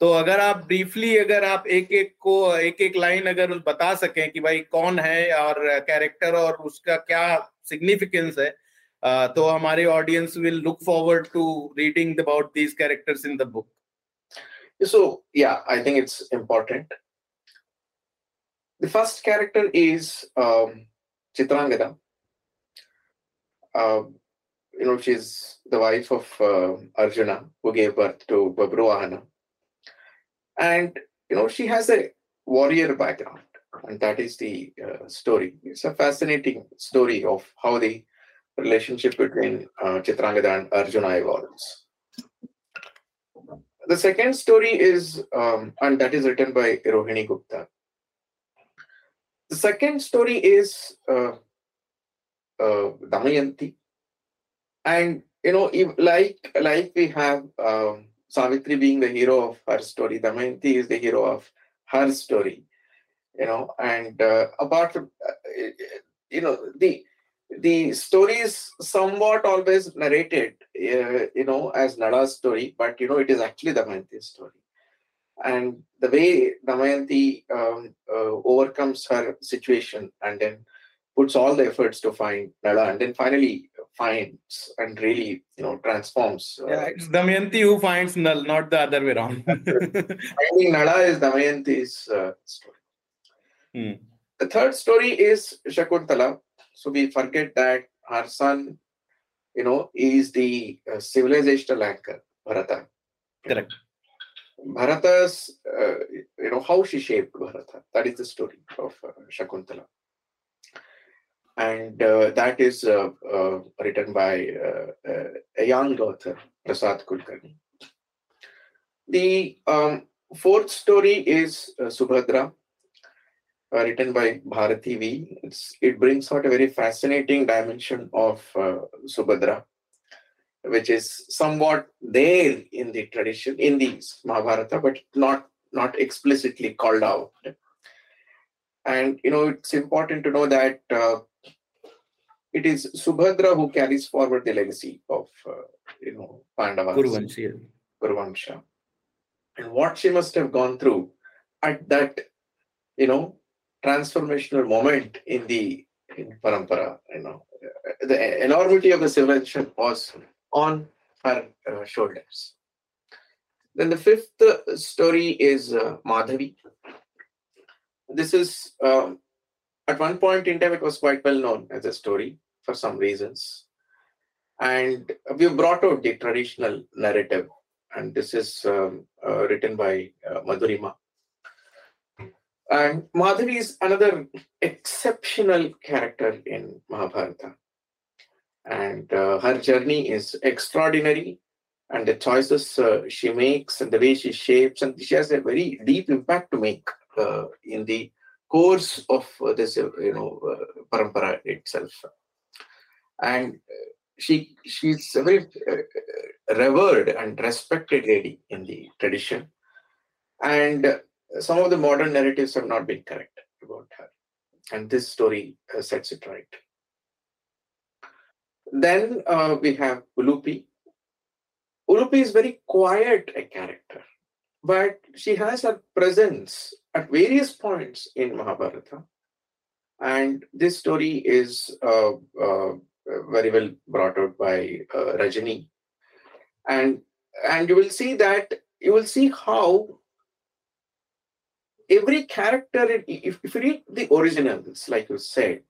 तो अगर आप ब्रीफली अगर आप एक एक को एक एक लाइन अगर बता सकें कि भाई कौन है और कैरेक्टर और उसका क्या सिग्निफिकेंस है uh, तो हमारे audience will look forward to reading about these characters in the book So, yeah, I think it's important. The first character is um, Chitrangada. Uh, you know, she's the wife of uh, Arjuna, who gave birth to Babruahana. And, you know, she has a warrior background, and that is the uh, story. It's a fascinating story of how the relationship between uh, Chitrangada and Arjuna evolves the second story is, um, and that is written by Rohini Gupta. The second story is uh, uh, Damayanti, and you know, if, like like we have um, Savitri being the hero of her story, Damayanti is the hero of her story. You know, and uh, apart from uh, you know the the story is somewhat always narrated, uh, you know, as Nada's story, but you know, it is actually Damayanti's story. And the way Damayanti um, uh, overcomes her situation and then puts all the efforts to find Nada, and then finally finds and really, you know, transforms. Uh, yeah, it's Damayanti who finds Nal, not the other way around. (laughs) Finding Nala is Damayanti's uh, story. Hmm. The third story is Shakuntala. So we forget that our son, you know, is the uh, civilizational anchor, Bharata. Correct. Bharata's, uh, you know, how she shaped Bharata. That is the story of uh, Shakuntala. And uh, that is uh, uh, written by uh, a young author, Prasad Kulkarni. The um, fourth story is Subhadra, written by Bharati V. It's, it brings out a very fascinating dimension of Subhadra which is somewhat there in the tradition in the Mahabharata, but not not explicitly called out. And you know, it's important to know that uh, it is Subhadra who carries forward the legacy of uh, you know Pandavas. Kuruvansha. Kuruvansha. And what she must have gone through at that, you know, transformational moment in the in Parampara, you know, the enormity of the civilization was on her uh, shoulders. Then the fifth uh, story is uh, Madhavi. This is, um, at one point in time, it was quite well known as a story for some reasons. And we've brought out the traditional narrative, and this is um, uh, written by uh, Madhurima. And Madhavi is another exceptional character in Mahabharata. And uh, her journey is extraordinary and the choices uh, she makes and the way she shapes and she has a very deep impact to make uh, in the course of uh, this uh, you know uh, parampara itself. And she she's a very revered and respected lady in the tradition. And some of the modern narratives have not been correct about her and this story sets it right then uh, we have Ulupi. Ulupi is very quiet a character, but she has her presence at various points in Mahabharata. And this story is uh, uh, very well brought out by uh, Rajani. And, and you will see that, you will see how every character, if, if you read the originals, like you said,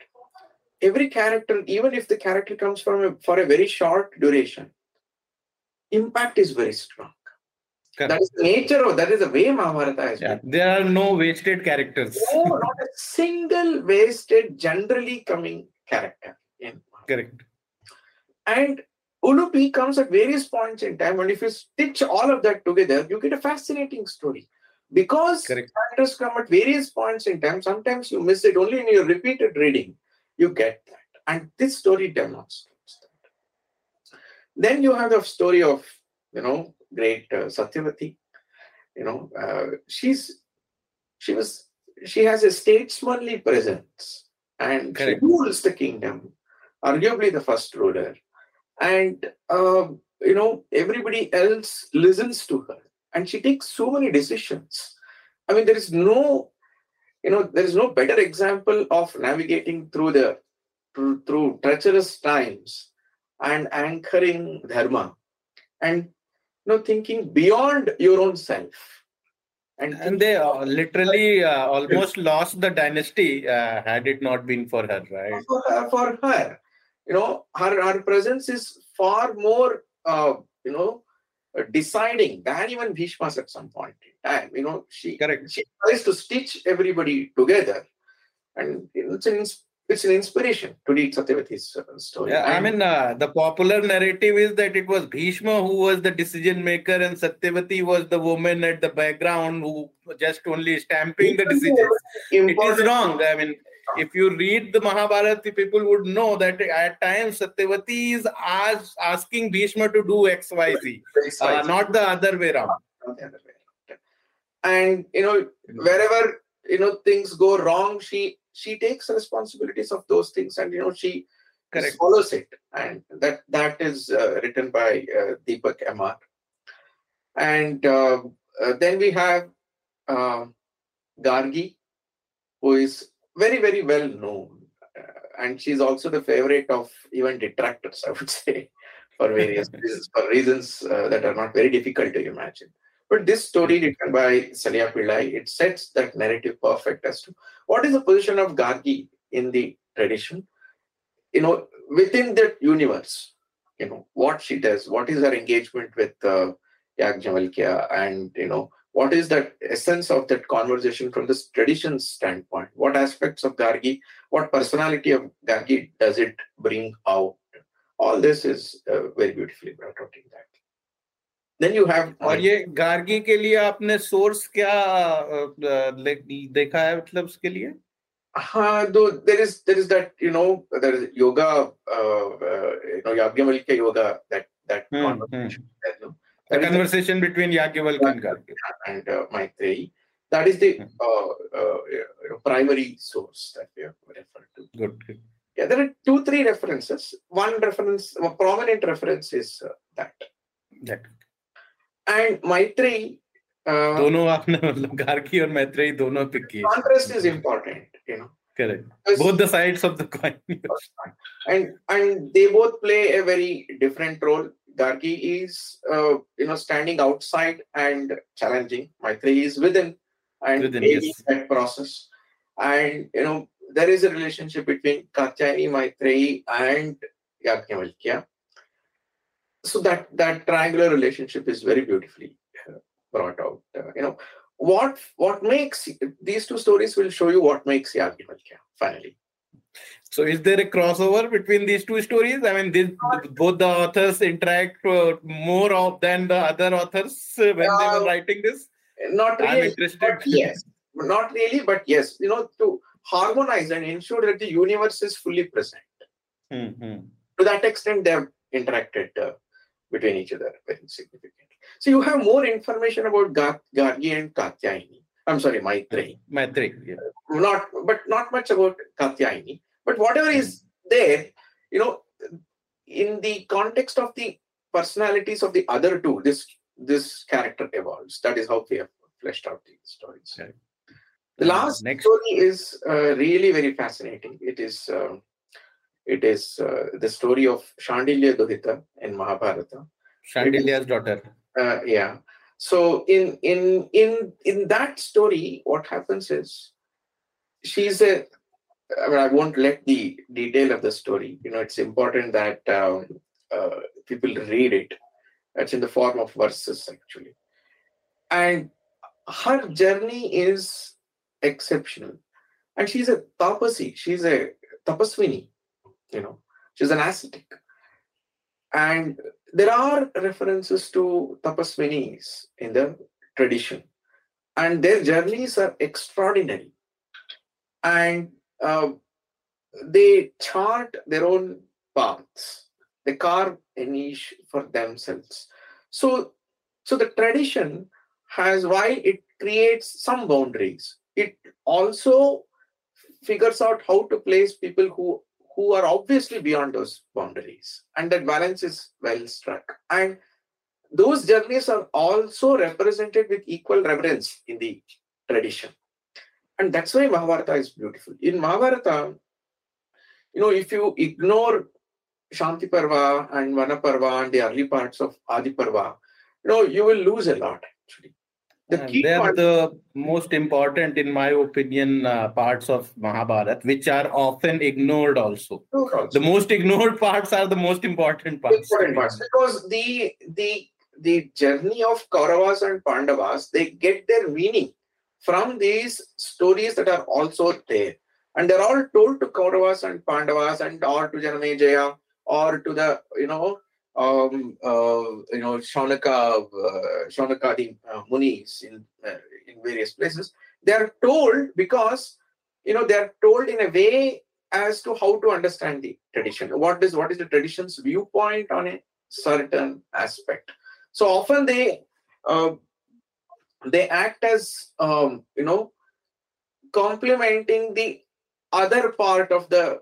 every character, even if the character comes from a, for a very short duration, impact is very strong. Correct. That is the nature of that is the way Mahabharata is. Yeah, there are no wasted characters. No, not a single wasted, generally coming character in Correct. And Ulupi comes at various points in time, and if you stitch all of that together, you get a fascinating story. Because Correct. characters come at various points in time, sometimes you miss it only in your repeated reading you get that. And this story demonstrates that. Then you have the story of, you know, great uh, Satyavati. You know, uh, she's, she was, she has a statesmanly presence and Correct. she rules the kingdom, arguably the first ruler. And, uh, you know, everybody else listens to her and she takes so many decisions. I mean, there is no you know there is no better example of navigating through the through, through treacherous times and anchoring dharma and you know thinking beyond your own self. And, and they uh, literally uh, almost lost the dynasty uh, had it not been for her right? For her, for her. You know her her presence is far more uh, you know deciding than even Bhishma's at some point in time. You know, she Correct. she tries to stitch everybody together, and it's an it's an inspiration to read Satyavati's uh, story. Yeah, I mean, uh, the popular narrative is that it was Bhishma who was the decision maker, and Satyavati was the woman at the background who just only stamping the decisions. It is wrong. I mean, if you read the Mahabharata, people would know that at times Satyavati is as, asking Bhishma to do X, Y, Z, uh, not the other way around. And you know, wherever you know things go wrong, she she takes responsibilities of those things, and you know she Correct. follows it, and that that is uh, written by uh, Deepak Mr. And uh, uh, then we have uh, Gargi, who is very, very well known. and she's also the favorite of even detractors, I would (laughs) say, for various (laughs) reasons, for reasons uh, that are not very difficult to imagine. But this story written by Salya Pillai, it sets that narrative perfect as to what is the position of Gargi in the tradition, you know, within that universe, you know, what she does, what is her engagement with uh, Yajnavalkya, and, you know, what is that essence of that conversation from this tradition standpoint? What aspects of Gargi, what personality of Gargi does it bring out? All this is uh, very beautifully brought out in that. Then you have और ये गार्गी के लिए आपने source क्या देखा है मतलब उसके लिए हाँ though there is there is that you know there is yoga uh, uh, you know Yagyavalkya yoga that that hmm, conversation hmm. You know, the conversation between Yagyavalkya and Gargi and uh, Maitreyi that is the Hmm. uh, uh, you know, primary source that we have referred to good, good. yeah there are two three references one reference a prominent reference is uh, that That. and Maitreyi uh, दोनों आपने मतलब गार्गी और मैत्रेयी दोनों pick किए contrast is important you know correct because- both the sides of the coin (laughs) and and they both play a very different role. Gargi is uh, you know standing outside and challenging. Maitreyi is within and Within, aiding yes. that process. And you know there is a relationship between Katyayani, Maitreyi, and Yajnavalkya. So that that triangular relationship is very beautifully uh, brought out. Uh, you know what what makes these two stories will show you what makes Yajnavalkya finally. So, is there a crossover between these two stories? I mean, this, both the authors interact uh, more of than the other authors uh, when they Uh, were writing this. Not I'm really. interested. But yes, not really, but yes, you know, to harmonize and ensure that the universe is fully present. Hmm, hmm. To that extent, they have interacted uh, between each other very significantly. So you have more information about Gar- Gargi and Katyayani. I'm sorry, Maitreyi. Maitreyi. Yeah. Not, but not much about Katyayani. But whatever is there, you know, in the context of the personalities of the other two, this this character evolves. That is how we have fleshed out the stories. The last Next. story is uh, really very fascinating. It is um it is uh, the story of Shandilya Dohita in Mahabharata. Shandilya's daughter. Uh, yeah. So in in in in that story, what happens is she's a. I mean, I won't let the detail of the story. You know, it's important that um, uh, people read it. It's in the form of verses actually, and her journey is exceptional. And she's a tapasi. She's a tapaswini. You know, she's an ascetic. And there are references to tapaswinis in the tradition, and their journeys are extraordinary. And uh, they chart their own paths. They carve a niche for themselves. So, so the tradition has, while it creates some boundaries, it also figures out how to place people who who are obviously beyond those boundaries. And that balance is well struck. And those journeys are also represented with equal reverence in the tradition. And that's why mahabharata is beautiful. In mahabharata you know if you ignore shanti parva and vana parva and the early parts of adi parva you know you will lose a lot actually the And key they are part- the most important, in my opinion, uh, parts of Mahabharata, which are often ignored also. The most ignored (laughs) parts are the most important parts. important parts because the the the journey of Kauravas and Pandavas they get their meaning from these stories that are also there, and they're all told to Kauravas and Pandavas and or to Janamejaya or to the you know um uh, you know Shaunaka uh, Shaunakadi uh, Munis in uh, in various places. They are told because you know they are told in a way as to how to understand the tradition. What is what is the tradition's viewpoint on a certain aspect? So often they uh, they act as um, you know complementing the other part of the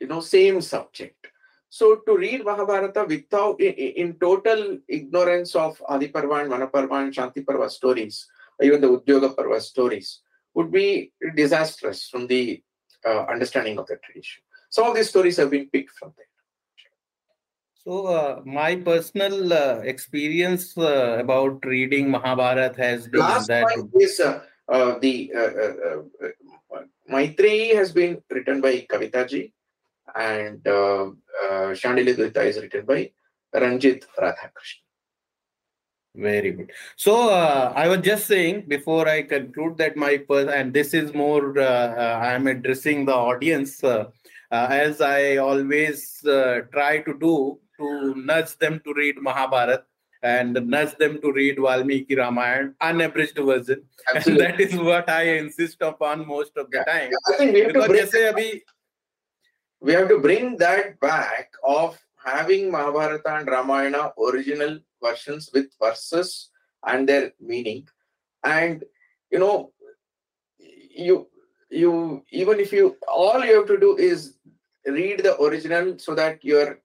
you know same subject. So to read Mahabharata without in, in total ignorance of Adi Parva and Vanaparva and Shanti Parva stories, even the Udyoga Parva stories, would be disastrous from the uh, understanding of the tradition. some of these stories have been picked from there. So, uh, my personal uh, experience uh, about reading Mahabharata has been Last that. is uh, uh, the uh, Maitreyi has been written by Kavitaji, and um, uh, uh, is written by Ranjit Radhakrishnan. Very good. So uh, I was just saying before I conclude that my first, and this is more uh, uh I am addressing the audience uh, uh as I always uh, try to do to nudge them to read Mahabharata and nudge them to read Valmiki Ramayana unabridged version. (laughs) Absolutely. And that is what I insist upon most of the yeah. time. I think we have because to break- we have to bring that back of having Mahabharata and Ramayana original versions with verses and their meaning, and you know, you you even if you all you have to do is read the original so that your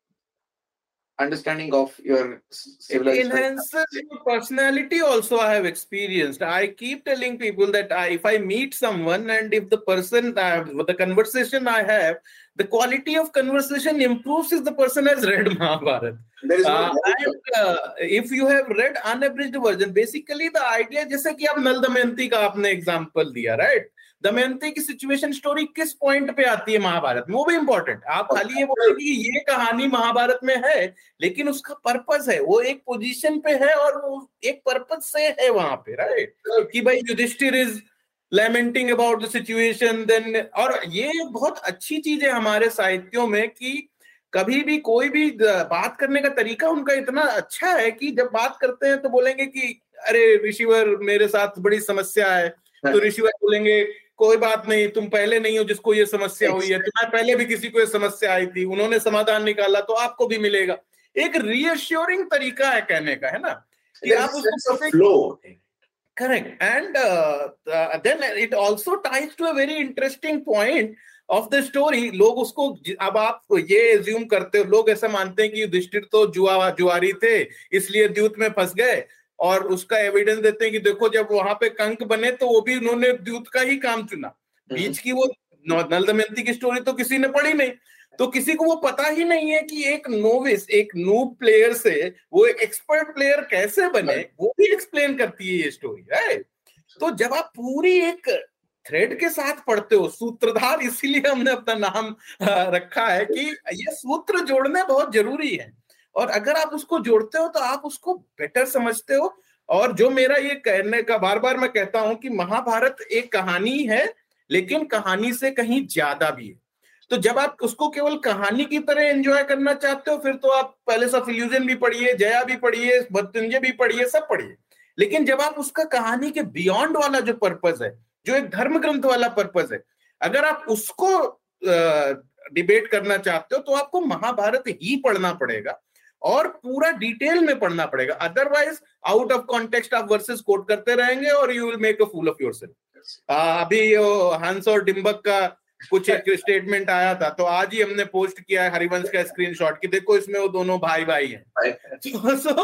understanding of your civilization. Enhances your personality also i have experienced. I keep telling people that I, if i meet someone and if the person uh, the conversation i have the quality of conversation improves if the person has read (laughs) mahabharat. There is no uh, and uh, if you have read unabridged version basically the idea जैसे कि आप नल दमयंती का आपने example दिया right Damayanti की situation story किस point पे आती है महाभारत में? वो भी इंपॉर्टेंट आप खाली ये बोले कि ये कहानी महाभारत में है लेकिन उसका पर्पस है। वो एक पोजीशन पे है और वो एक पर्पस से है वहाँ पे राइट कि भाई Yudhishthir is lamenting about the situation then और ये बहुत अच्छी चीज़ है हमारे साहित्यों में कि कभी भी कोई भी बात करने का तरीका उनका इतना अच्छा है कि जब बात करते हैं तो बोलेंगे कि अरे ऋषिवर मेरे साथ बड़ी समस्या है। तो ऋषिवर बोलेंगे कोई बात नहीं तुम पहले नहीं हो जिसको ये समस्या हुई है। तुम्हारे पहले भी किसी को ये समस्या आई थी उन्होंने समाधान निकाला तो आपको भी मिलेगा। एक रीअश्योरिंग तरीका है कहने का है ना? कि आप उसको. Correct. And uh, uh, then it also ties to a very interesting point of the story. लोग उसको अब आप ये एज्यूम करते हो लोग ऐसा मानते हैं कि युधिष्ठिर तो जुआ जुआरी थे इसलिए द्यूत में फंस गए और उसका एविडेंस देते हैं कि देखो जब वहाँ पे कंक बने तो वो भी उन्होंने द्यूत का ही काम चुना बीच की वो नल दमयंती की स्टोरी तो किसी ने पढ़ी नहीं तो किसी को वो पता ही नहीं है कि एक नोविस एक नूब प्लेयर से वो एक एक्सपर्ट प्लेयर कैसे बने वो भी एक्सप्लेन करती है ये स्टोरी राइट तो जब आप पूरी एक थ्रेड के साथ पढ़ते हो सूत्रधार इसीलिए हमने अपना नाम रखा है कि ये सूत्र जोड़ने बहुत ज़रूरी है। और अगर आप उसको जोड़ते हो तो आप उसको बेटर समझते हो। और जो मेरा ये कहने का बार बार मैं कहता हूँ कि महाभारत एक कहानी है लेकिन कहानी से कहीं ज़्यादा भी है। तो जब आप उसको केवल कहानी की तरह एंजॉय करना चाहते हो फिर तो आप पहले सब इल्यूजन भी पढ़िए जया भी पढ़िए मृत्युंजय भी पढ़िए सब पढ़िए। लेकिन जब आप उसका कहानी के बियॉन्ड वाला जो पर्पज है जो एक धर्म ग्रंथ वाला पर्पज है अगर आप उसको डिबेट करना चाहते हो तो आपको महाभारत ही पढ़ना पड़ेगा और पूरा डिटेल में पढ़ना पड़ेगा। अदरवाइज़ आउट ऑफ़ कॉन्टेक्स्ट आप वर्सेस कोट करते रहेंगे और you will make a fool of yourself अभी हंस और डिम्बक का कुछ एक स्टेटमेंट आया था तो आज ही हमने पोस्ट किया है हरिवंश का स्क्रीनशॉट कि देखो इसमें वो दोनों भाई भाई हैं सो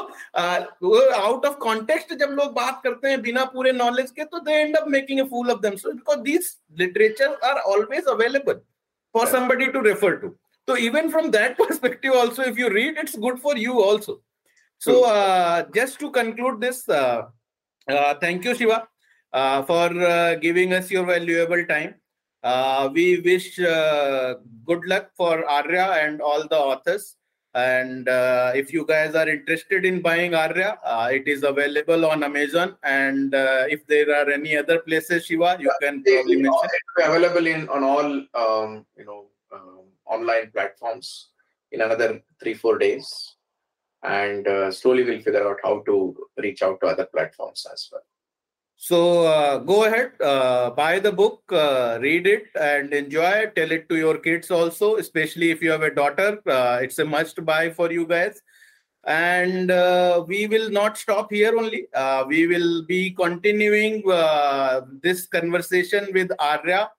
आउट ऑफ़ कॉन्टेक्स्ट जब लोग बात करते हैं बिना पूरे नॉलेज के तो they end up making a fool of them so because this literature are always available for somebody to refer to तो even from that perspective also if you read it's good for you also. So uh, just to conclude this uh, uh, thank you shiva for giving us time we wish good luck for arya and all the authors. And if you guys are interested in buying arya it is available on amazon. And if there are any other places shiva you can probably mention. It available in on all um, you know um, online platforms in another three four days. And uh, slowly we'll figure out how to reach out to other platforms as well so uh, go ahead uh, buy the book read it and enjoy it. Tell it to your kids also especially if you have a daughter it's a must buy for you guys. And we will not stop here only. We will be continuing this conversation with arya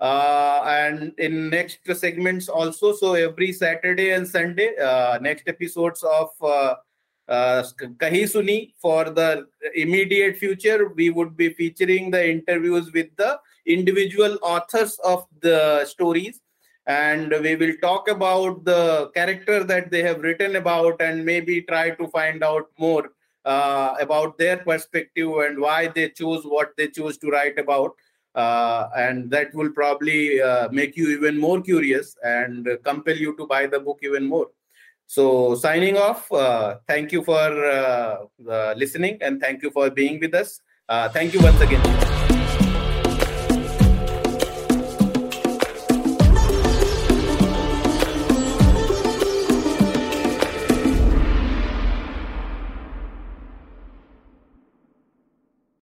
uh, and in next segments also. So every saturday and sunday uh, next episodes of uh, kahi suni for the immediate future we would be featuring the interviews with the individual authors of the stories. And we will talk about the character that they have written about and maybe try to find out more uh, about their perspective and why they choose what they choose to write about. Uh, and that will probably uh, make you even more curious and compel you to buy the book even more so signing off uh, thank you for uh, listening and thank you for being with us. Uh, thank you once again